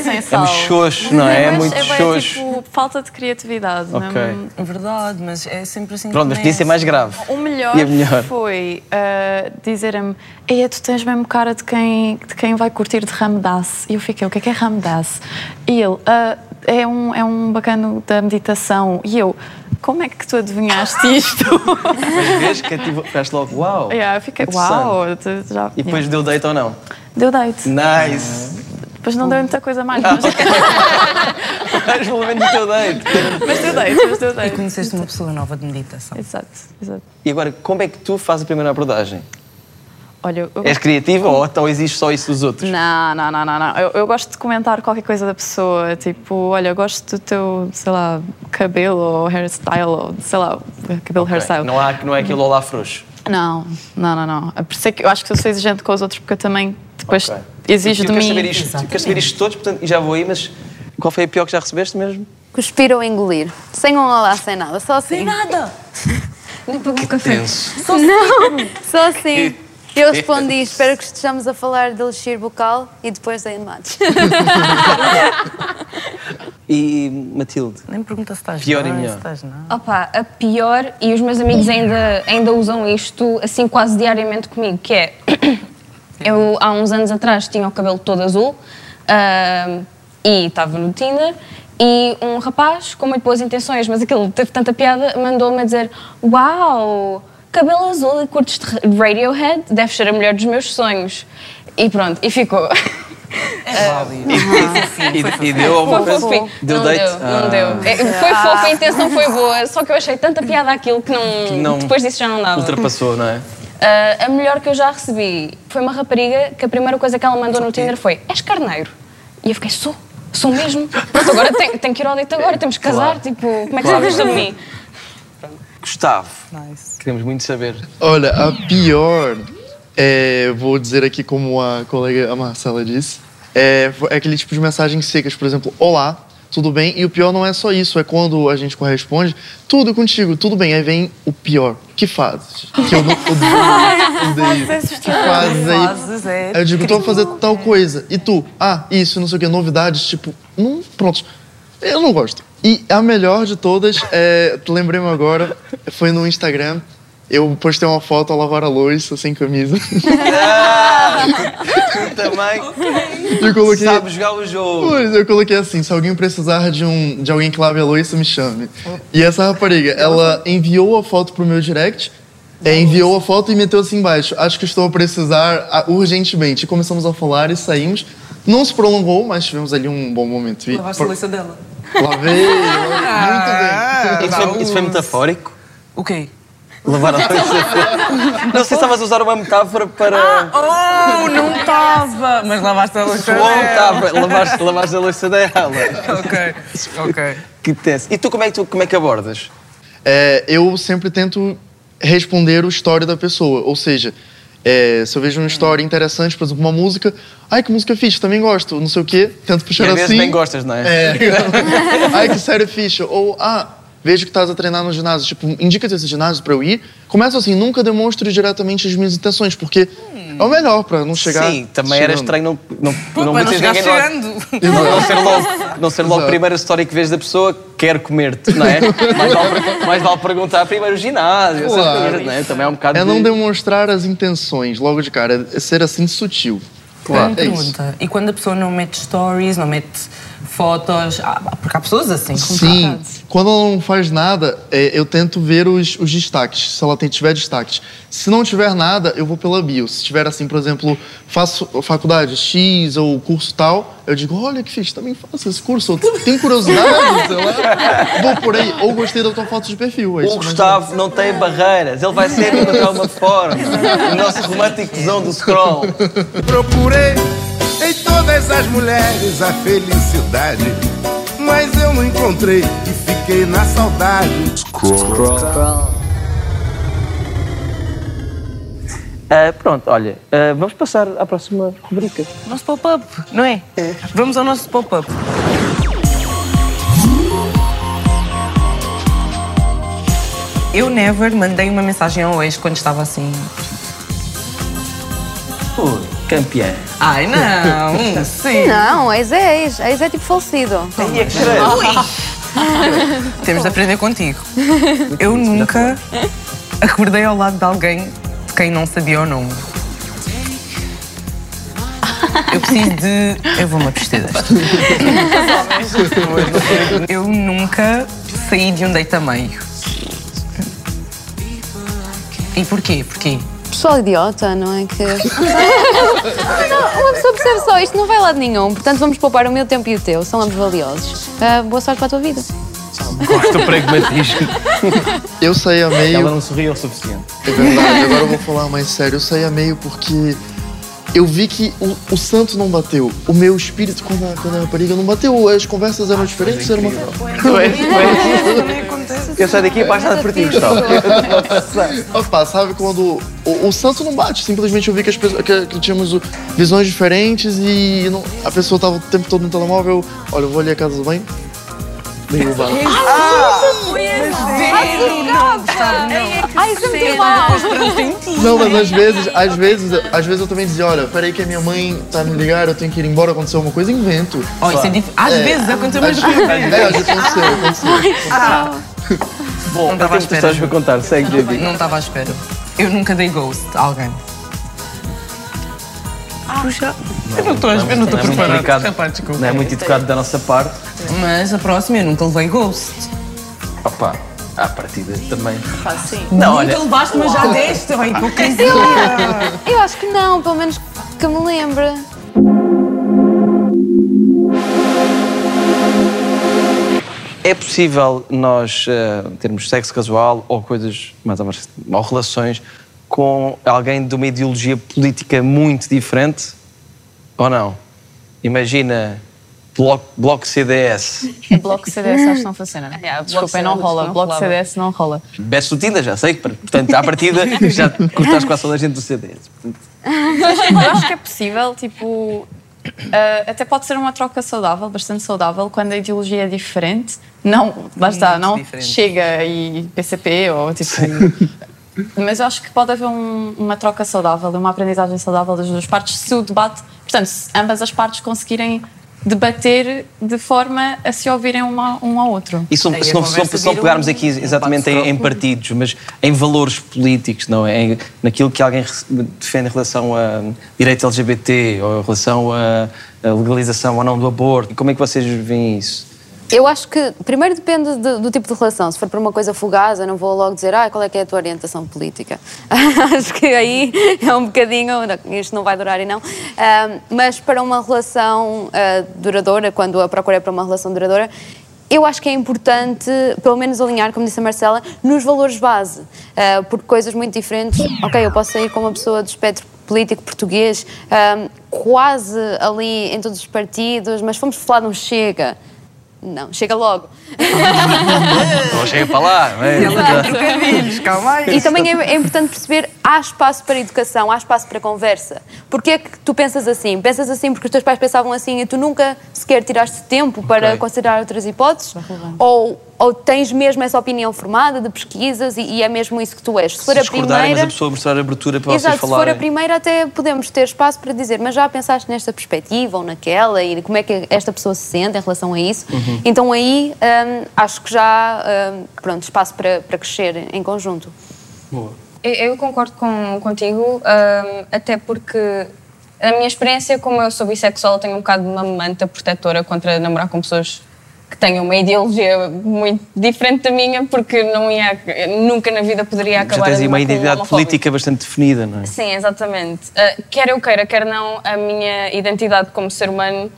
sem É sal. muito xoxo, não é? É bué- muito bué, xoxo. tipo, falta de criatividade. não é? Ok. Verdade, mas é sempre assim. Pronto, mas podia ser mais grave. O melhor, E melhor? foi uh, dizer-me: Eia, tu tens mesmo cara de quem, de quem vai curtir de Ramdas. E eu fiquei: O que é que é Ramdas? E ele: "Ah, é, um, é um bacano da meditação. E eu: Como é que tu adivinhaste isto? Mas vês que tipo, ficaste logo, uau! yeah, eu fiquei. Uau! já- E depois deu date ou não? Deu date. Nice! Depois não deu muita coisa mais, Ah, mas, Mas pelo menos deu date. mas deu date. Mas deu E date. conheceste uma pessoa nova de meditação. Exato, exato. E agora, como é que tu fazes a primeira abordagem? Olha, eu És criativa ou, ou existe só isso dos outros? Não, não, não, não, não. Eu, eu gosto de comentar qualquer coisa da pessoa. Tipo, olha, eu gosto do teu, sei lá, cabelo ou hairstyle, ou sei lá, cabelo hairstyle. Não, há, não é aquele olá frouxo. Não, não, não, não. Por isso é que eu acho que eu sou exigente com os outros, porque eu também depois exijo eu de mim. Saber isto, eu quero saber isto todos, portanto, e já vou aí, mas qual foi a pior que já recebeste mesmo? Cuspir ou engolir. Sem um olá, sem nada. Só assim. Sem nada. Nem pagou café. tenso. Não, só assim. Eu respondi, espero que estejamos a falar de elixir bucal e depois da mates. E Matilde? Nem pergunta se estás Pior e bem, melhor. se estás não. Opa, a pior, e os meus amigos ainda, ainda usam isto assim quase diariamente comigo, que é eu há uns anos atrás tinha o cabelo todo azul ahm, e estava no Tinder e um rapaz com muito boas intenções, mas aquilo teve tanta piada, mandou-me a dizer Uau, cabelo azul e curtes de Radiohead, deve ser a mulher dos meus sonhos. E pronto, e ficou. E, e deu alguma coisa? Deu não date? deu, não Ah. deu. É, Foi fofo, a intenção foi boa, só que eu achei tanta piada aquilo que não, Que não depois disso já não dava. Ultrapassou, não é? Ah, a melhor que eu já recebi foi uma rapariga que a primeira coisa que ela mandou no Tinder foi: És carneiro? E eu fiquei: Sou, sou mesmo. Pronto, agora tenho, tenho que ir ao date agora, temos que casar. Claro. Tipo, como é que Claro. sabes de mim? Gustavo, queremos muito saber. Olha, a pior, é, vou dizer aqui como a colega a Marcela disse, é, é aquele tipo de mensagens secas, por exemplo, olá, tudo bem? E o pior não é só isso, é quando a gente corresponde, tudo contigo, tudo bem, aí vem o pior, que fazes? Que eu não odeio, odeio. Que fazes aí? Fazes, é eu digo, tô a fazer tal coisa. E tu? Ah, isso, não sei o que, novidades, tipo, não, pronto. Eu não gosto. E a melhor de todas, é, lembrei-me agora, foi no Instagram. Eu postei uma foto a lavar a louça sem camisa. Tu também Eu coloquei. sabe jogar o jogo. Pois, eu coloquei assim, se alguém precisar de, um, de alguém que lave a louça, me chame. E essa rapariga, ela enviou a foto pro meu direct, é, enviou a foto e meteu assim embaixo. Acho que estou a precisar ah, urgentemente. E começamos a falar e saímos. Não se prolongou, mas tivemos ali um bom momento. E Lavaste a louça dela. Lavei, lavei. Isso foi, isso foi metafórico? O quê? Lavar a louça? Não sei se estavas a usar uma metáfora para. Oh, não estava! Mas lavaste a louça Bom, dela. estava. Lavaste, lavaste a louça dela. Ok, ok. Que tenso. E tu como é que, tu, como é que abordas? É, eu sempre tento responder o story da pessoa. Ou seja, é, se eu vejo uma história interessante, por exemplo, uma música, ai que música fixe, também gosto, não sei o quê, tento puxar E às assim. vezes nem gostas, não é? É. ai que série fixe. Ou, ah, vejo que estás a treinar no ginásio, tipo, indica-te esse ginásio para eu ir. Começa assim, nunca demonstre diretamente as minhas intenções, porque é o melhor para não chegar. Sim, também era chegando. estranho não, não, não, para não meteres chegar logo- chegando. Não, não ser logo, não ser logo a primeira história que vês da pessoa quer comer-te, não é? Mais vale, mais vale perguntar primeiro o ginásio, essas Claro. coisas, não é? Também é um bocado É de... não demonstrar as intenções logo de cara, é ser assim sutil. Uma É isso. pergunta. E quando a pessoa não mete stories, não mete fotos, ah, porque há pessoas assim. Sim, quando ela não faz nada, é, eu tento ver os, os destaques, se ela tem, tiver destaques. Se não tiver nada, eu vou pela bio. Se tiver assim, por exemplo, faço faculdade X ou curso tal, eu digo, olha que fiz, também faço esse curso. Tenho curiosidade, sei lá. Vou por aí. Ou gostei da tua foto de perfil. É O Gustavo não tem barreiras, ele vai sempre encontrar uma forma. O nosso romântico tesão do scroll. Procurei em todas as mulheres a felicidade, mas eu não encontrei e fiquei na saudade. Ah, pronto, olha, ah, vamos passar à próxima rubrica. Nosso pop-up, não é? Vamos ao nosso pop-up. Eu never mandei uma mensagem ao ex quando estava assim. Ui, campeã. Ai, não, sim. Não, ex é ex. Ex é tipo falecido. Temos de aprender contigo. Eu nunca acordei ao lado de alguém de quem não sabia o nome. Eu preciso de. Eu vou-me abster desta. Eu nunca saí de um date a meio. E porquê? Porquê? Pessoal idiota, não é que. não, uma pessoa percebe só isto, não vai lá de nenhum. Portanto, vamos poupar o meu tempo e o teu. São ambos valiosos. Ah, boa sorte para a tua vida. Gosto do pragmatismo. Eu saí a meio. Ela não sorriu o suficiente. É verdade, agora eu vou falar mais sério. Eu saí a meio porque eu vi que o, o santo não bateu. O meu espírito, quando a, quando a rapariga não bateu, as conversas eram diferentes. Era uma... Tu és. Eu saio daqui apaixonado por ti, Gustavo. Opa, sabe quando o, o santo não bate? Simplesmente eu vi que, as pessoas, que, que tínhamos visões diferentes e não- a pessoa tava o tempo todo no telemóvel. Olha, eu vou ali à casa do banho. Dei o bar. Ai, isso é. Não, mas às vezes, às vezes, às vezes eu também dizia, olha, peraí que a minha mãe tá a me ligar, eu tenho que ir embora, aconteceu alguma coisa, invento. Oh, isso é dif- Às vezes aconteceu mais do que uma vez. É, aconteceu, aconteceu. Ah, Bom, não estava à espera. histórias para contar. Segue, Gabi. Não estava à espera. Eu nunca dei ghost a alguém. Puxa, eu não estou a eu não estou Não é muito preparada. educado. Rapaz, desculpa. Não é muito educado da nossa parte. Mas a próxima eu nunca levei ghost. Opa, à partida também. Ah, sim. Não, nunca olha. levaste, mas já deste. Ai, hipocrisia. Eu acho que não, pelo menos que me lembre. É possível nós eh, termos sexo casual ou coisas mais ou menos, ou relações com alguém de uma ideologia política muito diferente? Ou não? Imagina Bloco, bloco CDS. Bloco CDS acho que não funciona. Desculpem, não rola. Bloco CDS não rola. Betes do Tinder, já sei. Portanto, à partida já cortaste quase toda a gente do CDS. Eu acho que é possível, tipo. Ah, até pode ser uma troca saudável, bastante saudável, quando a ideologia é diferente. Não, lá está, não diferente. chega e PCP ou tipo. Mas eu acho que pode haver um- uma troca saudável, uma aprendizagem saudável das duas partes, se o debate. Portanto, se ambas as partes conseguirem debater de forma a se ouvirem uma, um ao outro. E se, não- a se não, se não- pegarmos um- aqui um exatamente em, em bate-scroll. partidos, mas em valores políticos, não é? Em- naquilo que alguém defende em relação a direito LGBT ou em relação a, a legalização ou não do aborto, como é que vocês veem isso? Eu acho que, primeiro depende do, do tipo de relação. Se for para uma coisa fugaz, eu não vou logo dizer, ah, qual é que é a tua orientação política. acho que aí é um bocadinho, não, isto não vai durar e não. Ah, mas para uma relação ah, duradoura, quando a procura é para uma relação duradoura, eu acho que é importante, pelo menos alinhar, como disse a Marcela, nos valores base. Ah, porque coisas muito diferentes, ok, eu posso sair com uma pessoa do espectro político português, ah, quase ali em todos os partidos, mas fomos falar de um Chega Não, chega logo. Não chega para lá. não é? calma E também é, é importante perceber há espaço para educação, há espaço para conversa. Porquê é que tu pensas assim? Pensas assim porque os teus pais pensavam assim e tu nunca sequer tiraste tempo para Ok. considerar outras hipóteses? Ou, ou tens mesmo essa opinião formada de pesquisas e, e é mesmo isso que tu és? Se for Se a discordarem, mas primeira... a pessoa mostrar abertura para Exato, vocês se for a primeira até podemos ter espaço para dizer mas já pensaste nesta perspectiva ou naquela e como é que esta pessoa se sente em relação a isso Uhum. então aí hum, acho que já hum, pronto, espaço para, para crescer em conjunto Boa. Eu, eu concordo com, contigo, hum, até porque a minha experiência, como eu sou bissexual, tenho um bocado de uma manta protetora contra namorar com pessoas que tenham uma ideologia muito diferente da minha, porque não ia, nunca na vida poderia Já acabar tens a aí uma um identidade política bastante definida, não é? Sim, exatamente. Uh, quer eu queira, quer não, a minha identidade como ser humano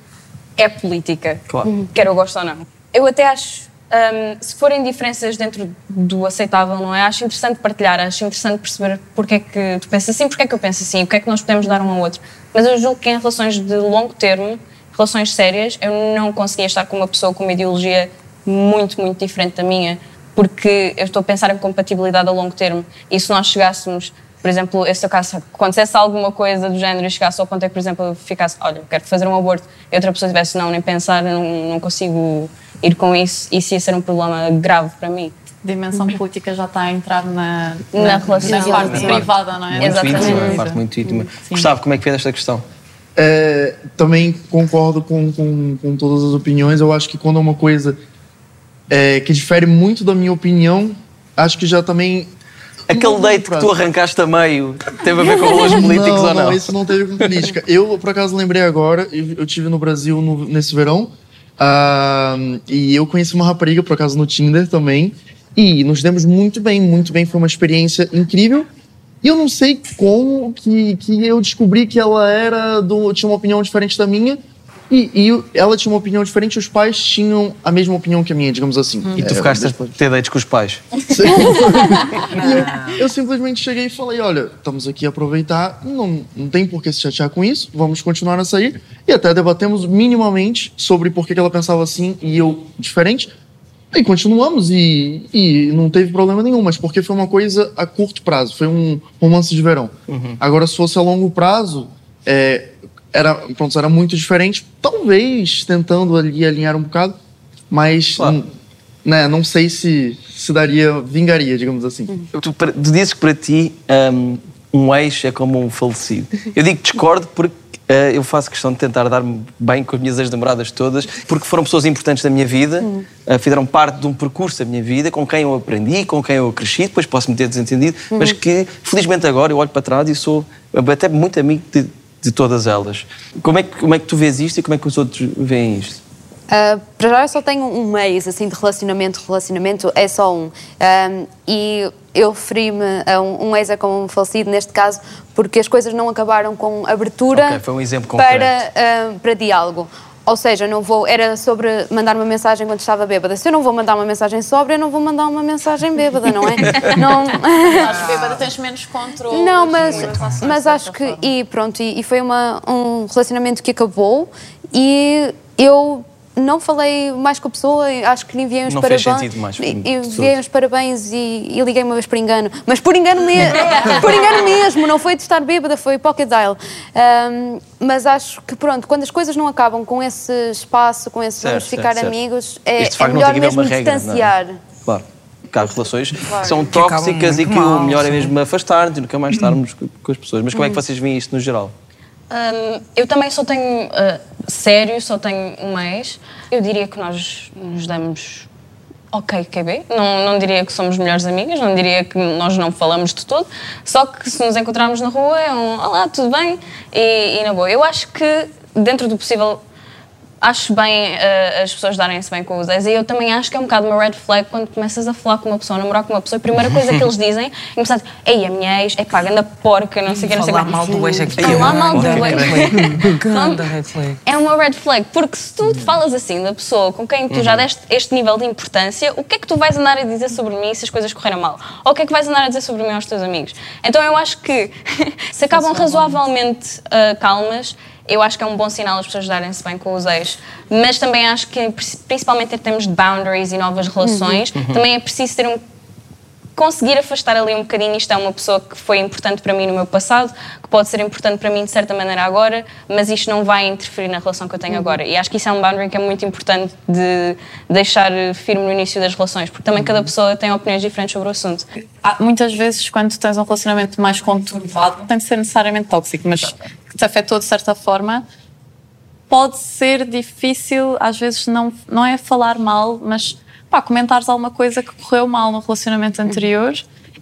é política. Claro. Uhum. Quer eu goste ou não. Eu até acho, um, se forem diferenças dentro do aceitável, não é? Acho interessante partilhar, acho interessante perceber porque é que tu pensas assim, porque é que eu penso assim, o que é que nós podemos dar um ao outro. Mas eu julgo que em relações de longo termo, relações sérias, eu não conseguia estar com uma pessoa com uma ideologia muito, muito diferente da minha, porque eu estou a pensar em compatibilidade a longo termo. E se nós chegássemos, por exemplo, esse caso, acontecesse alguma coisa do género e chegasse ao ponto é que, por exemplo, eu ficasse, olha, eu quero fazer um aborto, e outra pessoa tivesse, não, nem pensar, não, não consigo ir com isso, isso ia ser um problema grave para mim. dimensão política já está a entrar na, Na relação. na parte Sim. privada, não é? Muito Exatamente. íntima, parte muito íntima. Gustavo, como é que vês esta questão? É, também concordo com, com, com todas as opiniões. Eu acho que quando é uma coisa é, que difere muito da minha opinião, acho que já também. Aquele date que tu arrancaste a meio teve a ver com valores políticos não, ou não? Não, isso não teve com política. Eu, por acaso, lembrei agora, eu, eu tive no Brasil no- nesse verão, ah, e eu conheci uma rapariga, por acaso, no Tinder também, e nos demos muito bem, muito bem. Foi uma experiência incrível. E eu não sei como que, que eu descobri que ela era do, tinha uma opinião diferente da minha. E, e ela tinha uma opinião diferente, os pais tinham a mesma opinião que a minha, digamos assim. E tu É, ficaste a ter dates com os pais? e eu, eu simplesmente cheguei e falei: olha, estamos aqui a aproveitar, não, não tem por que se chatear com isso, vamos continuar a sair. E até debatemos minimamente sobre por que ela pensava assim e eu diferente. E continuamos e, e não teve problema nenhum, mas porque foi uma coisa a curto prazo, foi um romance de verão. Agora, se fosse a longo prazo, é, era, pronto, era muito diferente, talvez tentando ali alinhar um bocado, mas hum, né, não sei se, se daria, vingaria, digamos assim. Tu, para- tu dizes que para ti um, um ex é como um falecido. Eu digo que discordo porque eu faço questão de tentar dar-me bem com as minhas ex-namoradas todas, porque foram pessoas importantes da minha vida, uh, fizeram parte de um percurso da minha vida, com quem eu aprendi, com quem eu cresci, depois posso me ter desentendido, mas que felizmente agora eu olho para trás e sou até muito amigo de, de todas elas. Como é, que, como é que tu vês isto e como é que os outros veem isto? Uh, para já eu só tenho um mês assim de relacionamento, relacionamento é só um. Um, e eu referi-me a um, um ex é como um falecido neste caso porque as coisas não acabaram com abertura Ok, foi um exemplo para, uh, para diálogo. Ou seja, não vou, era sobre mandar uma mensagem quando estava bêbada. Se eu não vou mandar uma mensagem sóbria, eu não vou mandar uma mensagem bêbada, não é? não... Acho que bêbada tens menos controle. Não, mas, mas acho que. forma. E pronto, e, e foi uma, um relacionamento que acabou e eu não falei mais com a pessoa, e acho que lhe enviei uns Não fez parabéns. sentido mais, e- de e todo. enviei uns parabéns e, e liguei uma vez por engano. Mas por engano mesmo, por engano mesmo, não foi de estar bêbada, foi pocket dial. Ahm, mas acho que pronto, quando as coisas não acabam com esse espaço, com esse Certo, vamos certo, ficar certo. amigos, é, Isto de é não melhor que mesmo regra, não é? distanciar. Claro. Porque há relações Claro. que são Que tóxicas e muito que o mal, melhor é sim. mesmo afastar-nos e nunca mais estarmos com com as pessoas. Mas como é que Uhum. vocês veem isto no geral? Hum, eu também só tenho, uh, sério, só tenho um mês. Eu diria que nós nos damos ok, QB. Não, não diria que somos melhores amigas, não diria que nós não falamos de tudo. Só que se nos encontrarmos na rua é um olá, tudo bem? E, e na boa. Eu acho que, dentro do possível, acho bem uh, as pessoas darem-se bem com os ex. E eu também acho que é um bocado uma red flag quando começas a falar com uma pessoa, a namorar com uma pessoa. A primeira coisa que eles dizem é começar ei, a minha ex, é pá, ganda porca, não sei o que, não sei o Falar que. mal do ex é que Falar mal do ex. Ganda red flag. É uma red flag, porque se tu te falas assim da pessoa com quem tu já Uhum. deste este nível de importância, o que é que tu vais andar a dizer sobre mim se as coisas correram mal? Ou o que é que vais andar a dizer sobre mim aos teus amigos? Então eu acho que se acabam razoavelmente ah, calmas, eu acho que é um bom sinal as pessoas darem-se bem com os ex. Mas também acho que, principalmente em termos de boundaries e novas relações, Uhum. também é preciso ter um conseguir afastar ali um bocadinho. Isto é uma pessoa que foi importante para mim no meu passado, que pode ser importante para mim de certa maneira agora, mas isto não vai interferir na relação que eu tenho Uhum. agora. E acho que isso é um boundary que é muito importante de deixar firme no início das relações, porque também cada pessoa tem opiniões diferentes sobre o assunto. Há- muitas vezes, quando tens um relacionamento mais conturbado, não tem de ser necessariamente tóxico, mas te afetou de certa forma, pode ser difícil, às vezes, não, não é falar mal, mas pá, comentares alguma coisa que correu mal no relacionamento anterior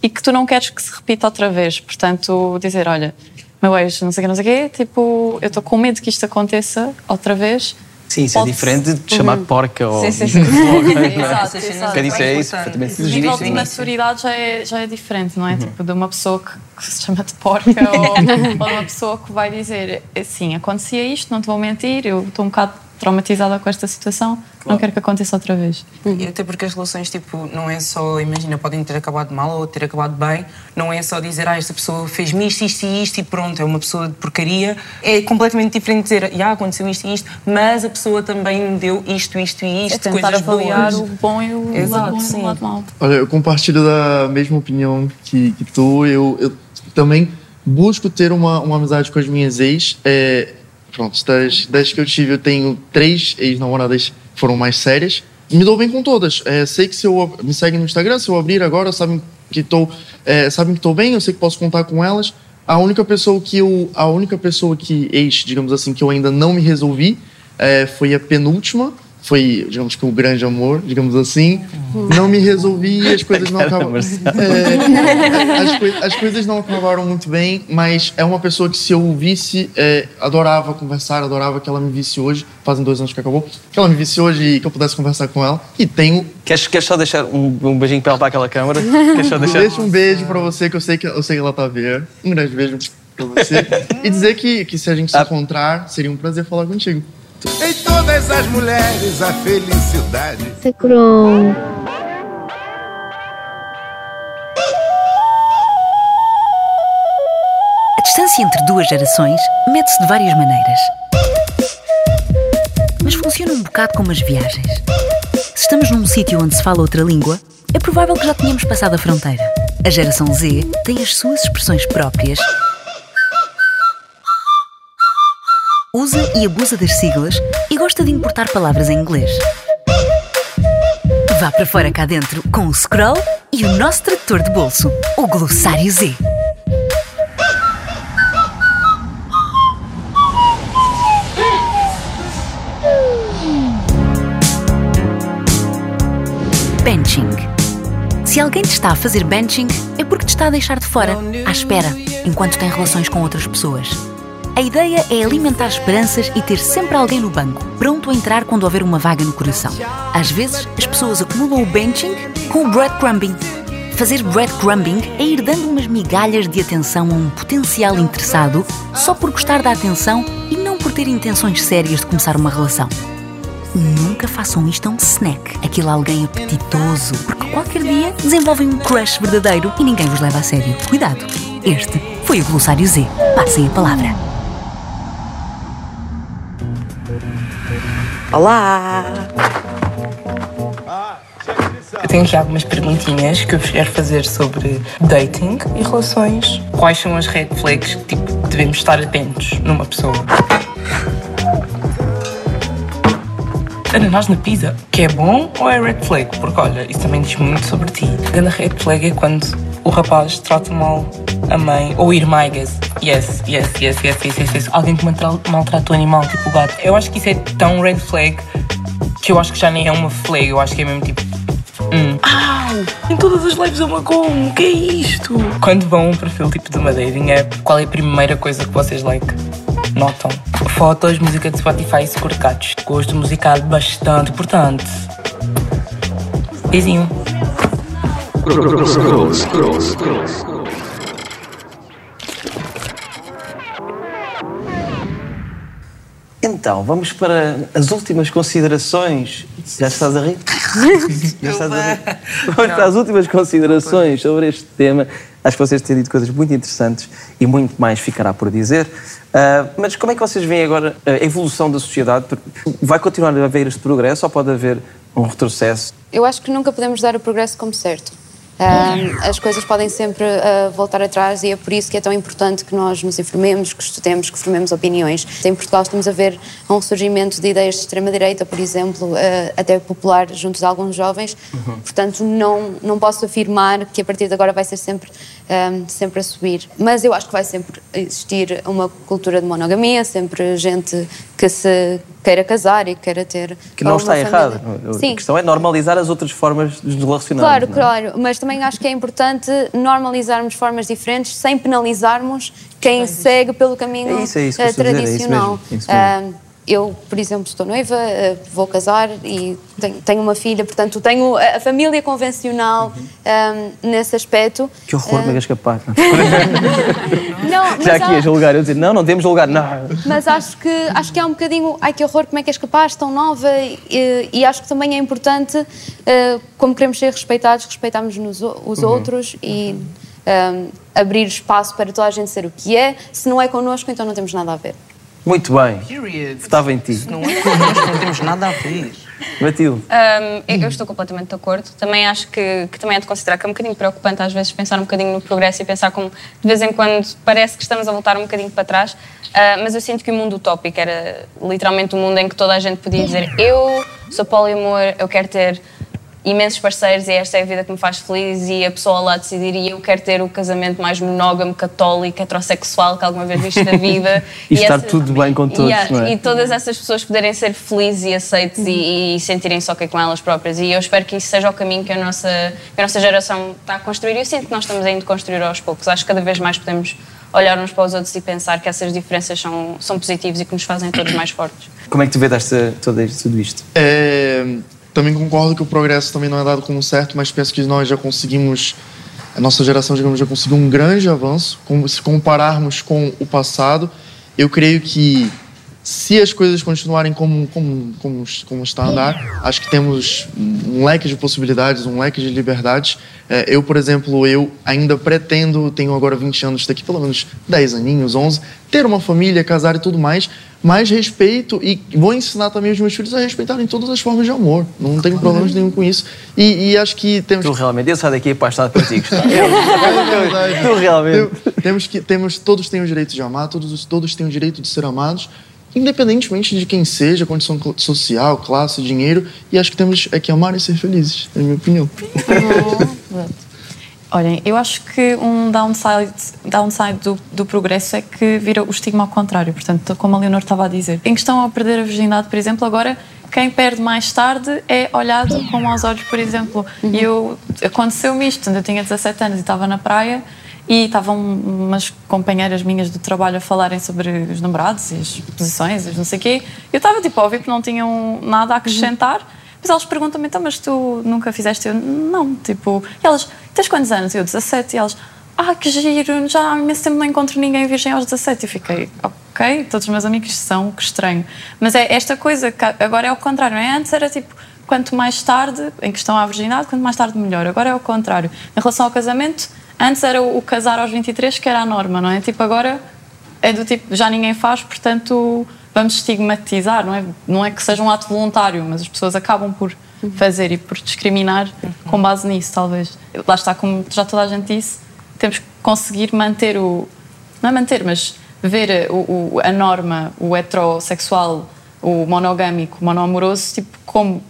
e que tu não queres que se repita outra vez. Portanto, dizer: olha, meu ex, não sei o que, não sei o quê, tipo, eu estou com medo que isto aconteça outra vez. Sim, isso é diferente de te chamar Uhum. porca ou. Sim, sim, sim. Exato, Exato, é isso, perfeitamente O nível de maturidade já é, já é diferente, não é? Uhum. Tipo, de uma pessoa que, que se chama de porca ou, ou de uma pessoa que vai dizer assim, acontecia isto, não te vou mentir, eu estou um bocado traumatizada com esta situação, não quero que aconteça outra vez. E até porque as relações, tipo, não é só, imagina, podem ter acabado mal ou ter acabado bem, não é só dizer, ah, esta pessoa fez-me isto, isto e isto e pronto, é uma pessoa de porcaria. É completamente diferente dizer, já aconteceu isto e isto, mas a pessoa também me deu isto, isto e isto, É tentar coisas avaliar boas. o bom e o Exato, lado e o lado mau. Olha, eu compartilho da mesma opinião que, que tu. Eu, eu também busco ter uma, uma amizade com as minhas ex. É, pronto, das, das que eu tive, eu tenho três ex-namoradas foram mais sérias. Me dou bem com todas. É, sei que se eu me seguem no Instagram, se eu abrir agora, sabem que estou é, sabem que estou bem, eu sei que posso contar com elas. A única pessoa que eu, a única pessoa que ex, digamos assim, que eu ainda não me resolvi é, foi a penúltima. Foi, digamos que o grande amor, digamos assim. Não me resolvi e as coisas não acabaram. É, as, coi- as coisas não acabaram muito bem, mas é uma pessoa que se eu visse, é, adorava conversar, adorava que ela me visse hoje. Fazem dois anos que acabou. Que ela me visse hoje e que eu pudesse conversar com ela. E tenho. Queres, queres só deixar um, um beijinho para ela para aquela câmara? Queres só deixar? Deixa um beijo pra você, que eu sei que, eu sei que ela tá a ver. Um grande beijo pra você. e dizer que, que se a gente se encontrar, seria um prazer falar contigo. Em todas as mulheres a felicidade. Secron. A distância entre duas gerações mede-se de várias maneiras. Mas funciona um bocado como as viagens. Se estamos num sítio onde se fala outra língua, é provável que já tenhamos passado a fronteira. A geração Z tem as suas expressões próprias. E abusa das siglas e gosta de importar palavras em inglês. Vá para fora cá dentro com o Scroll e o nosso tradutor de bolso, o Glossário Z. Benching. Se alguém te está a fazer benching, é porque te está a deixar de fora, à espera, enquanto tem relações com outras pessoas. A ideia é alimentar esperanças e ter sempre alguém no banco, pronto a entrar quando houver uma vaga no coração. Às vezes, as pessoas acumulam o benching com o breadcrumbing. Fazer breadcrumbing é ir dando umas migalhas de atenção a um potencial interessado só por gostar da atenção e não por ter intenções sérias de começar uma relação. Nunca façam isto a um snack, aquele alguém apetitoso, porque qualquer dia desenvolvem um crush verdadeiro e ninguém vos leva a sério. Cuidado! Este foi o Glossário Z. Passem a palavra. Olá! Eu tenho aqui algumas perguntinhas que eu vos quero fazer sobre dating e relações. Quais são as red flags que tipo, devemos estar atentos numa pessoa? Ananás na pizza, que é bom ou é red flag? Porque olha, isso também diz muito sobre ti. A grande red flag é quando o rapaz trata mal a mãe ou irmã, I guess. Yes, yes, yes, yes, yes, yes, yes. Alguém que maltra- maltrata o animal, tipo o gato. Eu acho que isso é tão red flag que eu acho que já nem é uma flag, eu acho que é mesmo tipo. Hum. Au! Em todas as lives eu me como, o que é isto? Quando vão a um perfil tipo de uma dating app, qual é a primeira coisa que vocês like? Notam? Fotos, música de Spotify e gatos. Gosto musical bastante importante. Beijinho. Então, vamos para as últimas considerações. Já estás a rir? Já estás a rir? Vamos para as últimas considerações sobre este tema. Acho que vocês têm dito coisas muito interessantes e muito mais ficará por dizer. Ah, mas como é que vocês veem agora a evolução da sociedade? Vai continuar a haver este progresso ou pode haver um retrocesso? Eu acho que nunca podemos dar o progresso como certo. Um, as coisas podem sempre uh, voltar atrás e é por isso que é tão importante que nós nos informemos, que estudemos, que formemos opiniões. Em Portugal estamos a ver um surgimento de ideias de extrema-direita, por exemplo, uh, até popular junto de alguns jovens. Uhum. Portanto, não, não posso afirmar que a partir de agora vai ser sempre, um, sempre a subir. Mas eu acho que vai sempre existir uma cultura de monogamia, sempre gente que se queira casar e queira ter. Que não está errado. Sim. A questão é normalizar as outras formas de nos relacionar. Claro, claro, mas também acho que é importante normalizarmos formas diferentes sem penalizarmos quem segue pelo caminho É isso, é isso eh, a dizer, é isso tradicional. mesmo, é isso mesmo. Ah, eu, por exemplo, estou noiva, eh, vou casar e tenho, uma filha, portanto, tenho a família convencional ah, nesse aspecto. Que horror, mega escapar. Não, Já aqui há- a julgar, eu dizer, não, não temos julgar, não. Mas acho que, acho que há um bocadinho, ai que horror, como é que és capaz, tão nova, e, e acho que também é importante, eh, como queremos ser respeitados, respeitarmos nos, os Uhum. outros e ehm, abrir espaço para toda a gente ser o que é. Se não é connosco, então não temos nada a ver. Muito bem. Votava em ti. Não é connosco, não temos nada a ver. Matilde. Um, eu, estou completamente de acordo. Também acho que, que também é de considerar que é um bocadinho preocupante às vezes pensar um bocadinho no progresso e pensar como de vez em quando parece que estamos a voltar um bocadinho para trás. Ah, mas eu sinto que o mundo utópico era literalmente um mundo em que toda a gente podia dizer eu sou poliamor, eu quero ter imensos parceiros e esta é a vida que me faz feliz e a pessoa lá decidir e eu quero ter o casamento mais monógamo, católico, heterossexual que alguma vez viste na vida. E estar essa- tudo bem com todos, não é? E todas essas pessoas poderem ser felizes e aceites e, e sentirem só que é com elas próprias. E eu espero que isso seja o caminho que a nossa, que a nossa geração está a construir. E eu sinto que nós estamos ainda a construir aos poucos. Acho que cada vez mais podemos olhar uns para os outros e pensar que essas diferenças são, são positivas e que nos fazem todos mais fortes. Como é que tu vês esta, todo tudo isto? É, também concordo que o progresso também não é dado como certo, mas penso que nós já conseguimos, a nossa geração, digamos, já conseguiu um grande avanço. Se compararmos com o passado, eu creio que se as coisas continuarem como, como, como, como está a andar, acho que temos um leque de possibilidades, um leque de liberdades. É, eu, por exemplo, eu ainda pretendo, tenho agora 20 anos, daqui pelo menos 10 aninhos, 11, ter uma família, casar e tudo mais, mas respeito e vou ensinar também os meus filhos a respeitarem todas as formas de amor. Não tenho problemas nenhum com isso. E, e acho que temos Tu realmente, eu saio daqui apaixonado por ti, Gustavo. é. Tu realmente. Tem- Temos que, temos, todos têm o direito de amar, todos, todos têm o direito de ser amados, independentemente de quem seja, condição social, classe, dinheiro. E acho que temos é que amar e ser felizes, na minha opinião. Olhem, eu acho que um downside, downside do, do progresso é que vira o estigma ao contrário. Portanto, como a Leonor estava a dizer, em questão ao perder a virgindade, por exemplo, agora quem perde mais tarde é olhado com maus olhos, por exemplo. E eu aconteceu-me isto, eu tinha 17 anos e estava na praia e estavam umas companheiras minhas do trabalho a falarem sobre os namorados e as posições e não sei o quê. Eu estava tipo ouvir que não tinham nada a acrescentar. Mas elas perguntam-me, então, mas tu nunca fizeste? Eu, não, tipo... E elas, tens quantos anos? Eu, 17. E elas, ah, que giro, já há imenso tempo não encontro ninguém virgem aos 17. Eu fiquei, ok, todos os meus amigos são, que estranho. Mas é esta coisa, que agora é o contrário, não é? Antes era tipo, quanto mais tarde, em questão à virgindade, quanto mais tarde melhor. Agora é o contrário. Em relação ao casamento, antes era o casar aos 23 que era a norma, não é? Tipo, agora é do tipo, já ninguém faz, portanto vamos estigmatizar, não é? Não é que seja um ato voluntário, mas as pessoas acabam por fazer e por discriminar com base nisso, talvez. Lá está, como já toda a gente disse, temos que conseguir manter o. Não é manter, mas ver o, o- a norma, o heterossexual, o monogâmico, o monoamoroso, tipo, como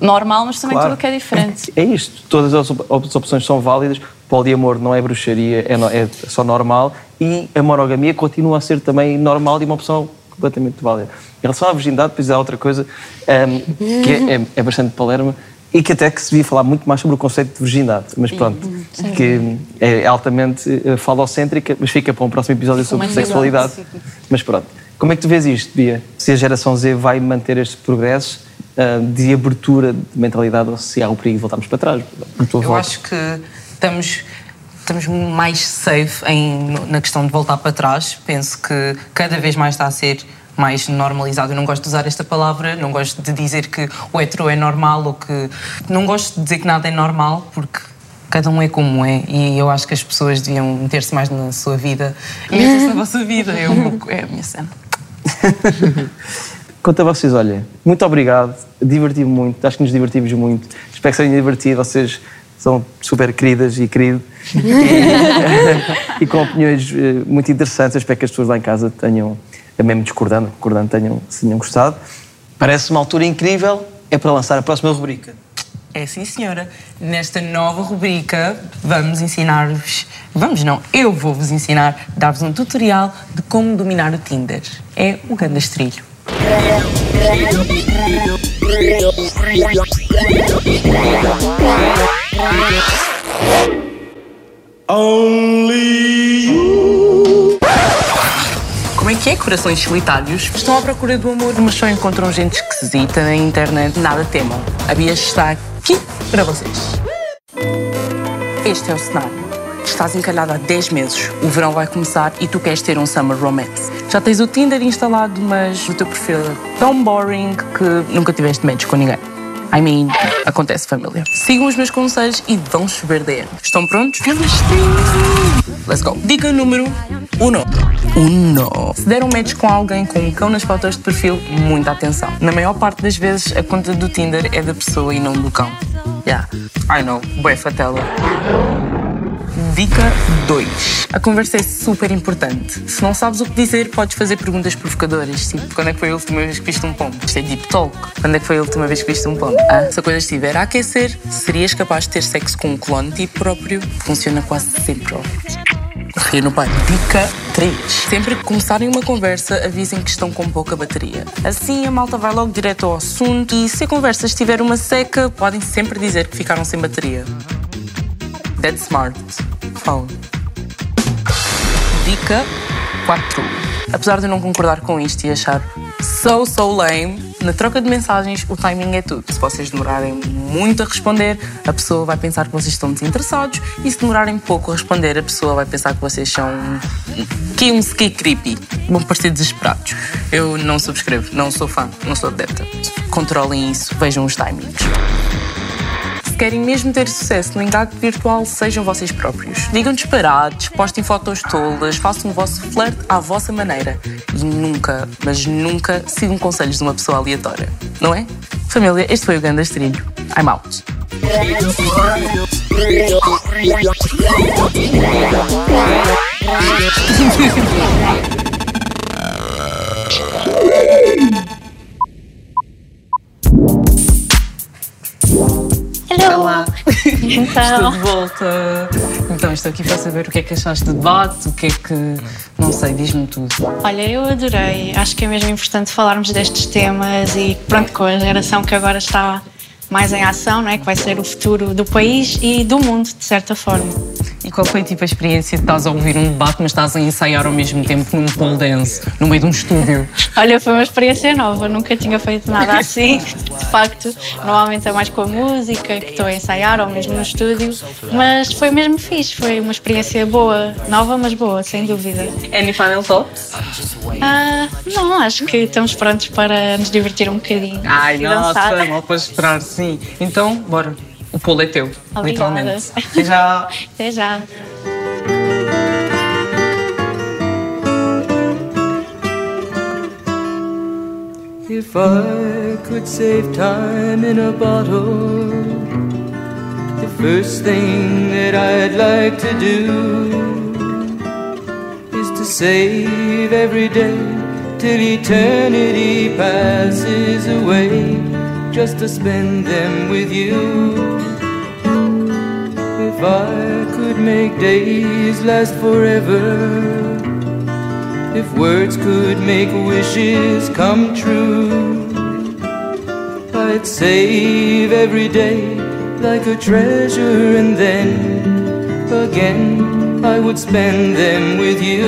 normal, mas também Claro. tudo o que é diferente. É isto, todas as op- as opções são válidas, poliamor não é bruxaria, é, no- é só normal e a monogamia continua a ser também normal e uma opção completamente válida. Em relação à virgindade, depois há outra coisa ahm, que é, é- é bastante palerma e que até que se devia falar muito mais sobre o conceito de virgindade, mas pronto, Sim. que é altamente eh, falocêntrica, mas fica para um próximo episódio sobre Uma sexualidade. verdade. Mas pronto, como é que tu vês isto, Bia? Se a geração Z vai manter este progresso ah, de abertura de mentalidade ou se há o perigo de voltarmos para trás? Eu volta. acho que estamos, estamos mais safe em, na questão de voltar para trás. Penso que cada vez mais está a ser mais normalizado. Eu não gosto de usar esta palavra, não gosto de dizer que o hetero é normal ou que. Não gosto de dizer que nada é normal, porque cada um é como é e eu acho que as pessoas deviam meter-se mais na sua vida e meter-se na vossa vida. Eu, é a minha cena. Quanto a vocês, olha, muito obrigado, diverti-me muito, acho que nos divertimos muito, espero que se tenham divertido, vocês são super queridas e queridos e, com opiniões eh, muito interessantes, eu espero que as pessoas lá em casa tenham, mesmo discordando, concordando, tenham, se tenham gostado. Parece uma altura incrível, é para lançar a próxima rubrica. É sim, senhora. Nesta nova rubrica, vamos ensinar-vos. Vamos não, eu vou-vos ensinar, dar-vos um tutorial de como dominar o Tinder. É o Gandastrilho. Como é que é, corações solitários? Estão à procura do amor, mas só encontram gente esquisita na internet. Nada temam. A Bia está aqui para vocês. Este é o cenário. Estás encalhada há 10 meses, o verão vai começar e tu queres ter um summer romance. Já tens o Tinder instalado, mas o teu perfil é tão boring que nunca tiveste match com ninguém. I mean, acontece família. Sigam os meus conselhos e vão chover DM. Estão prontos? Let's go. Dica número 1. Uno. Uno. Se der um match com alguém com um cão nas fotos de perfil, muita atenção. Na maior parte das vezes, a conta do Tinder é da pessoa e não do cão. Yeah, I know, bué fatela. Dica 2. A conversa é super importante. Se não sabes o que dizer, podes fazer perguntas provocadoras. Tipo, quando é que foi a última vez que viste um pombo? Isto é deep talk. Quando é que foi a última vez que viste um pombo? Ah, se a coisa estiver a aquecer, serias capaz de ter sexo com um clone de ti próprio? Funciona quase sempre. ó. Rir no pai. Dica 3. Sempre que começarem uma conversa, avisem que estão com pouca bateria. Assim a malta vai logo direto ao assunto e se a conversa estiver uma seca, podem sempre dizer que ficaram sem bateria. That's smart. Fala. Dica 4. Apesar de eu não concordar com isto e achar so, so lame, na troca de mensagens o timing é tudo. Se vocês demorarem muito a responder, a pessoa vai pensar que vocês estão desinteressados e se demorarem pouco a responder, a pessoa vai pensar que vocês são que um ski creepy. Vão parecer desesperados. Eu não subscrevo, não sou fã, não sou adepta. Controlem isso, vejam os timings. Querem mesmo ter sucesso no engate virtual, sejam vocês próprios. Digam disparados, postem fotos tolas, façam o vosso flirt à vossa maneira. E nunca, mas nunca sigam conselhos de uma pessoa aleatória. Não é? Família, este foi o Gandas Trilho. I'm out. Olá! Estou de volta. Então, estou aqui para saber o que é que achaste do debate, o que é que. Não sei, diz-me tudo. Olha, eu adorei. Acho que é mesmo importante falarmos destes temas e pronto, com a geração que agora está mais em ação, não é? que vai ser o futuro do país e do mundo, de certa forma. E qual foi tipo a experiência de estás a ouvir um debate, mas estás a ensaiar ao mesmo tempo num pole dance, no meio de um estúdio? Olha, foi uma experiência nova, nunca tinha feito nada assim. De facto, normalmente é mais com a música, que estou a ensaiar, ou mesmo no estúdio. Mas foi mesmo fixe, foi uma experiência boa, nova, mas boa, sem dúvida. Any final thoughts? Ah, não, acho que estamos prontos para nos divertir um bocadinho. Ai, nossa, mal para esperar, sim. Então, bora. O polo é teu, Obrigada. literalmente. Até já. Até já. If I could save time in a bottle, the first thing that I'd like to do is to save every day till eternity passes away, just to spend them with you. If I could make days last forever. If words could make wishes come true, I'd save every day like a treasure, and then again I would spend them with you.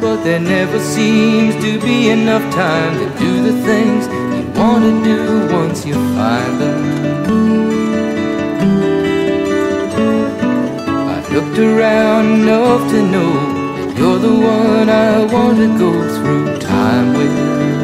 But there never seems to be enough time to do the things want to do once you find them. I've looked around enough to know You're the one I want to go through time with.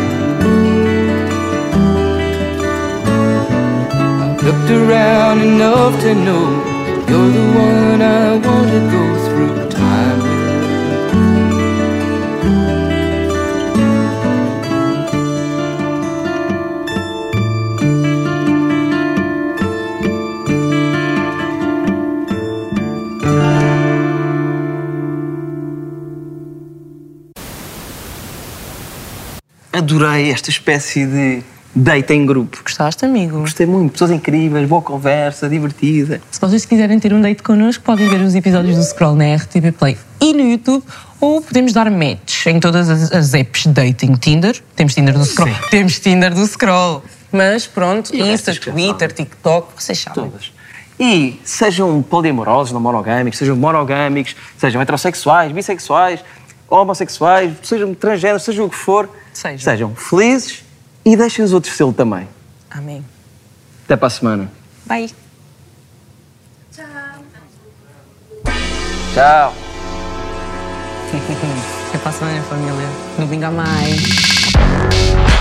Looked around enough to know you're the one I want to go through time. Adorei esta espécie de date em grupo. Gostaste, amigo? Gostei muito. Pessoas incríveis, boa conversa, divertida. Se vocês quiserem ter um date connosco, podem ver os episódios do Scroll na RTP Play e no YouTube, ou podemos dar match em todas as, as apps de dating. Tinder, temos Tinder do Scroll, temos Tinder do Scroll. Mas pronto, E Insta, já Twitter, TikTok, vocês sabem. Todas. E sejam poliamorosos, não monogâmicos, sejam monogâmicos, sejam heterossexuais, bissexuais, homossexuais, sejam transgêneros, sejam o que for, Sejam. felizes e deixem os outros sê-lo também. Amém. Até para a semana. Bye. Tchau. Até para a semana, família. Domingo a mais.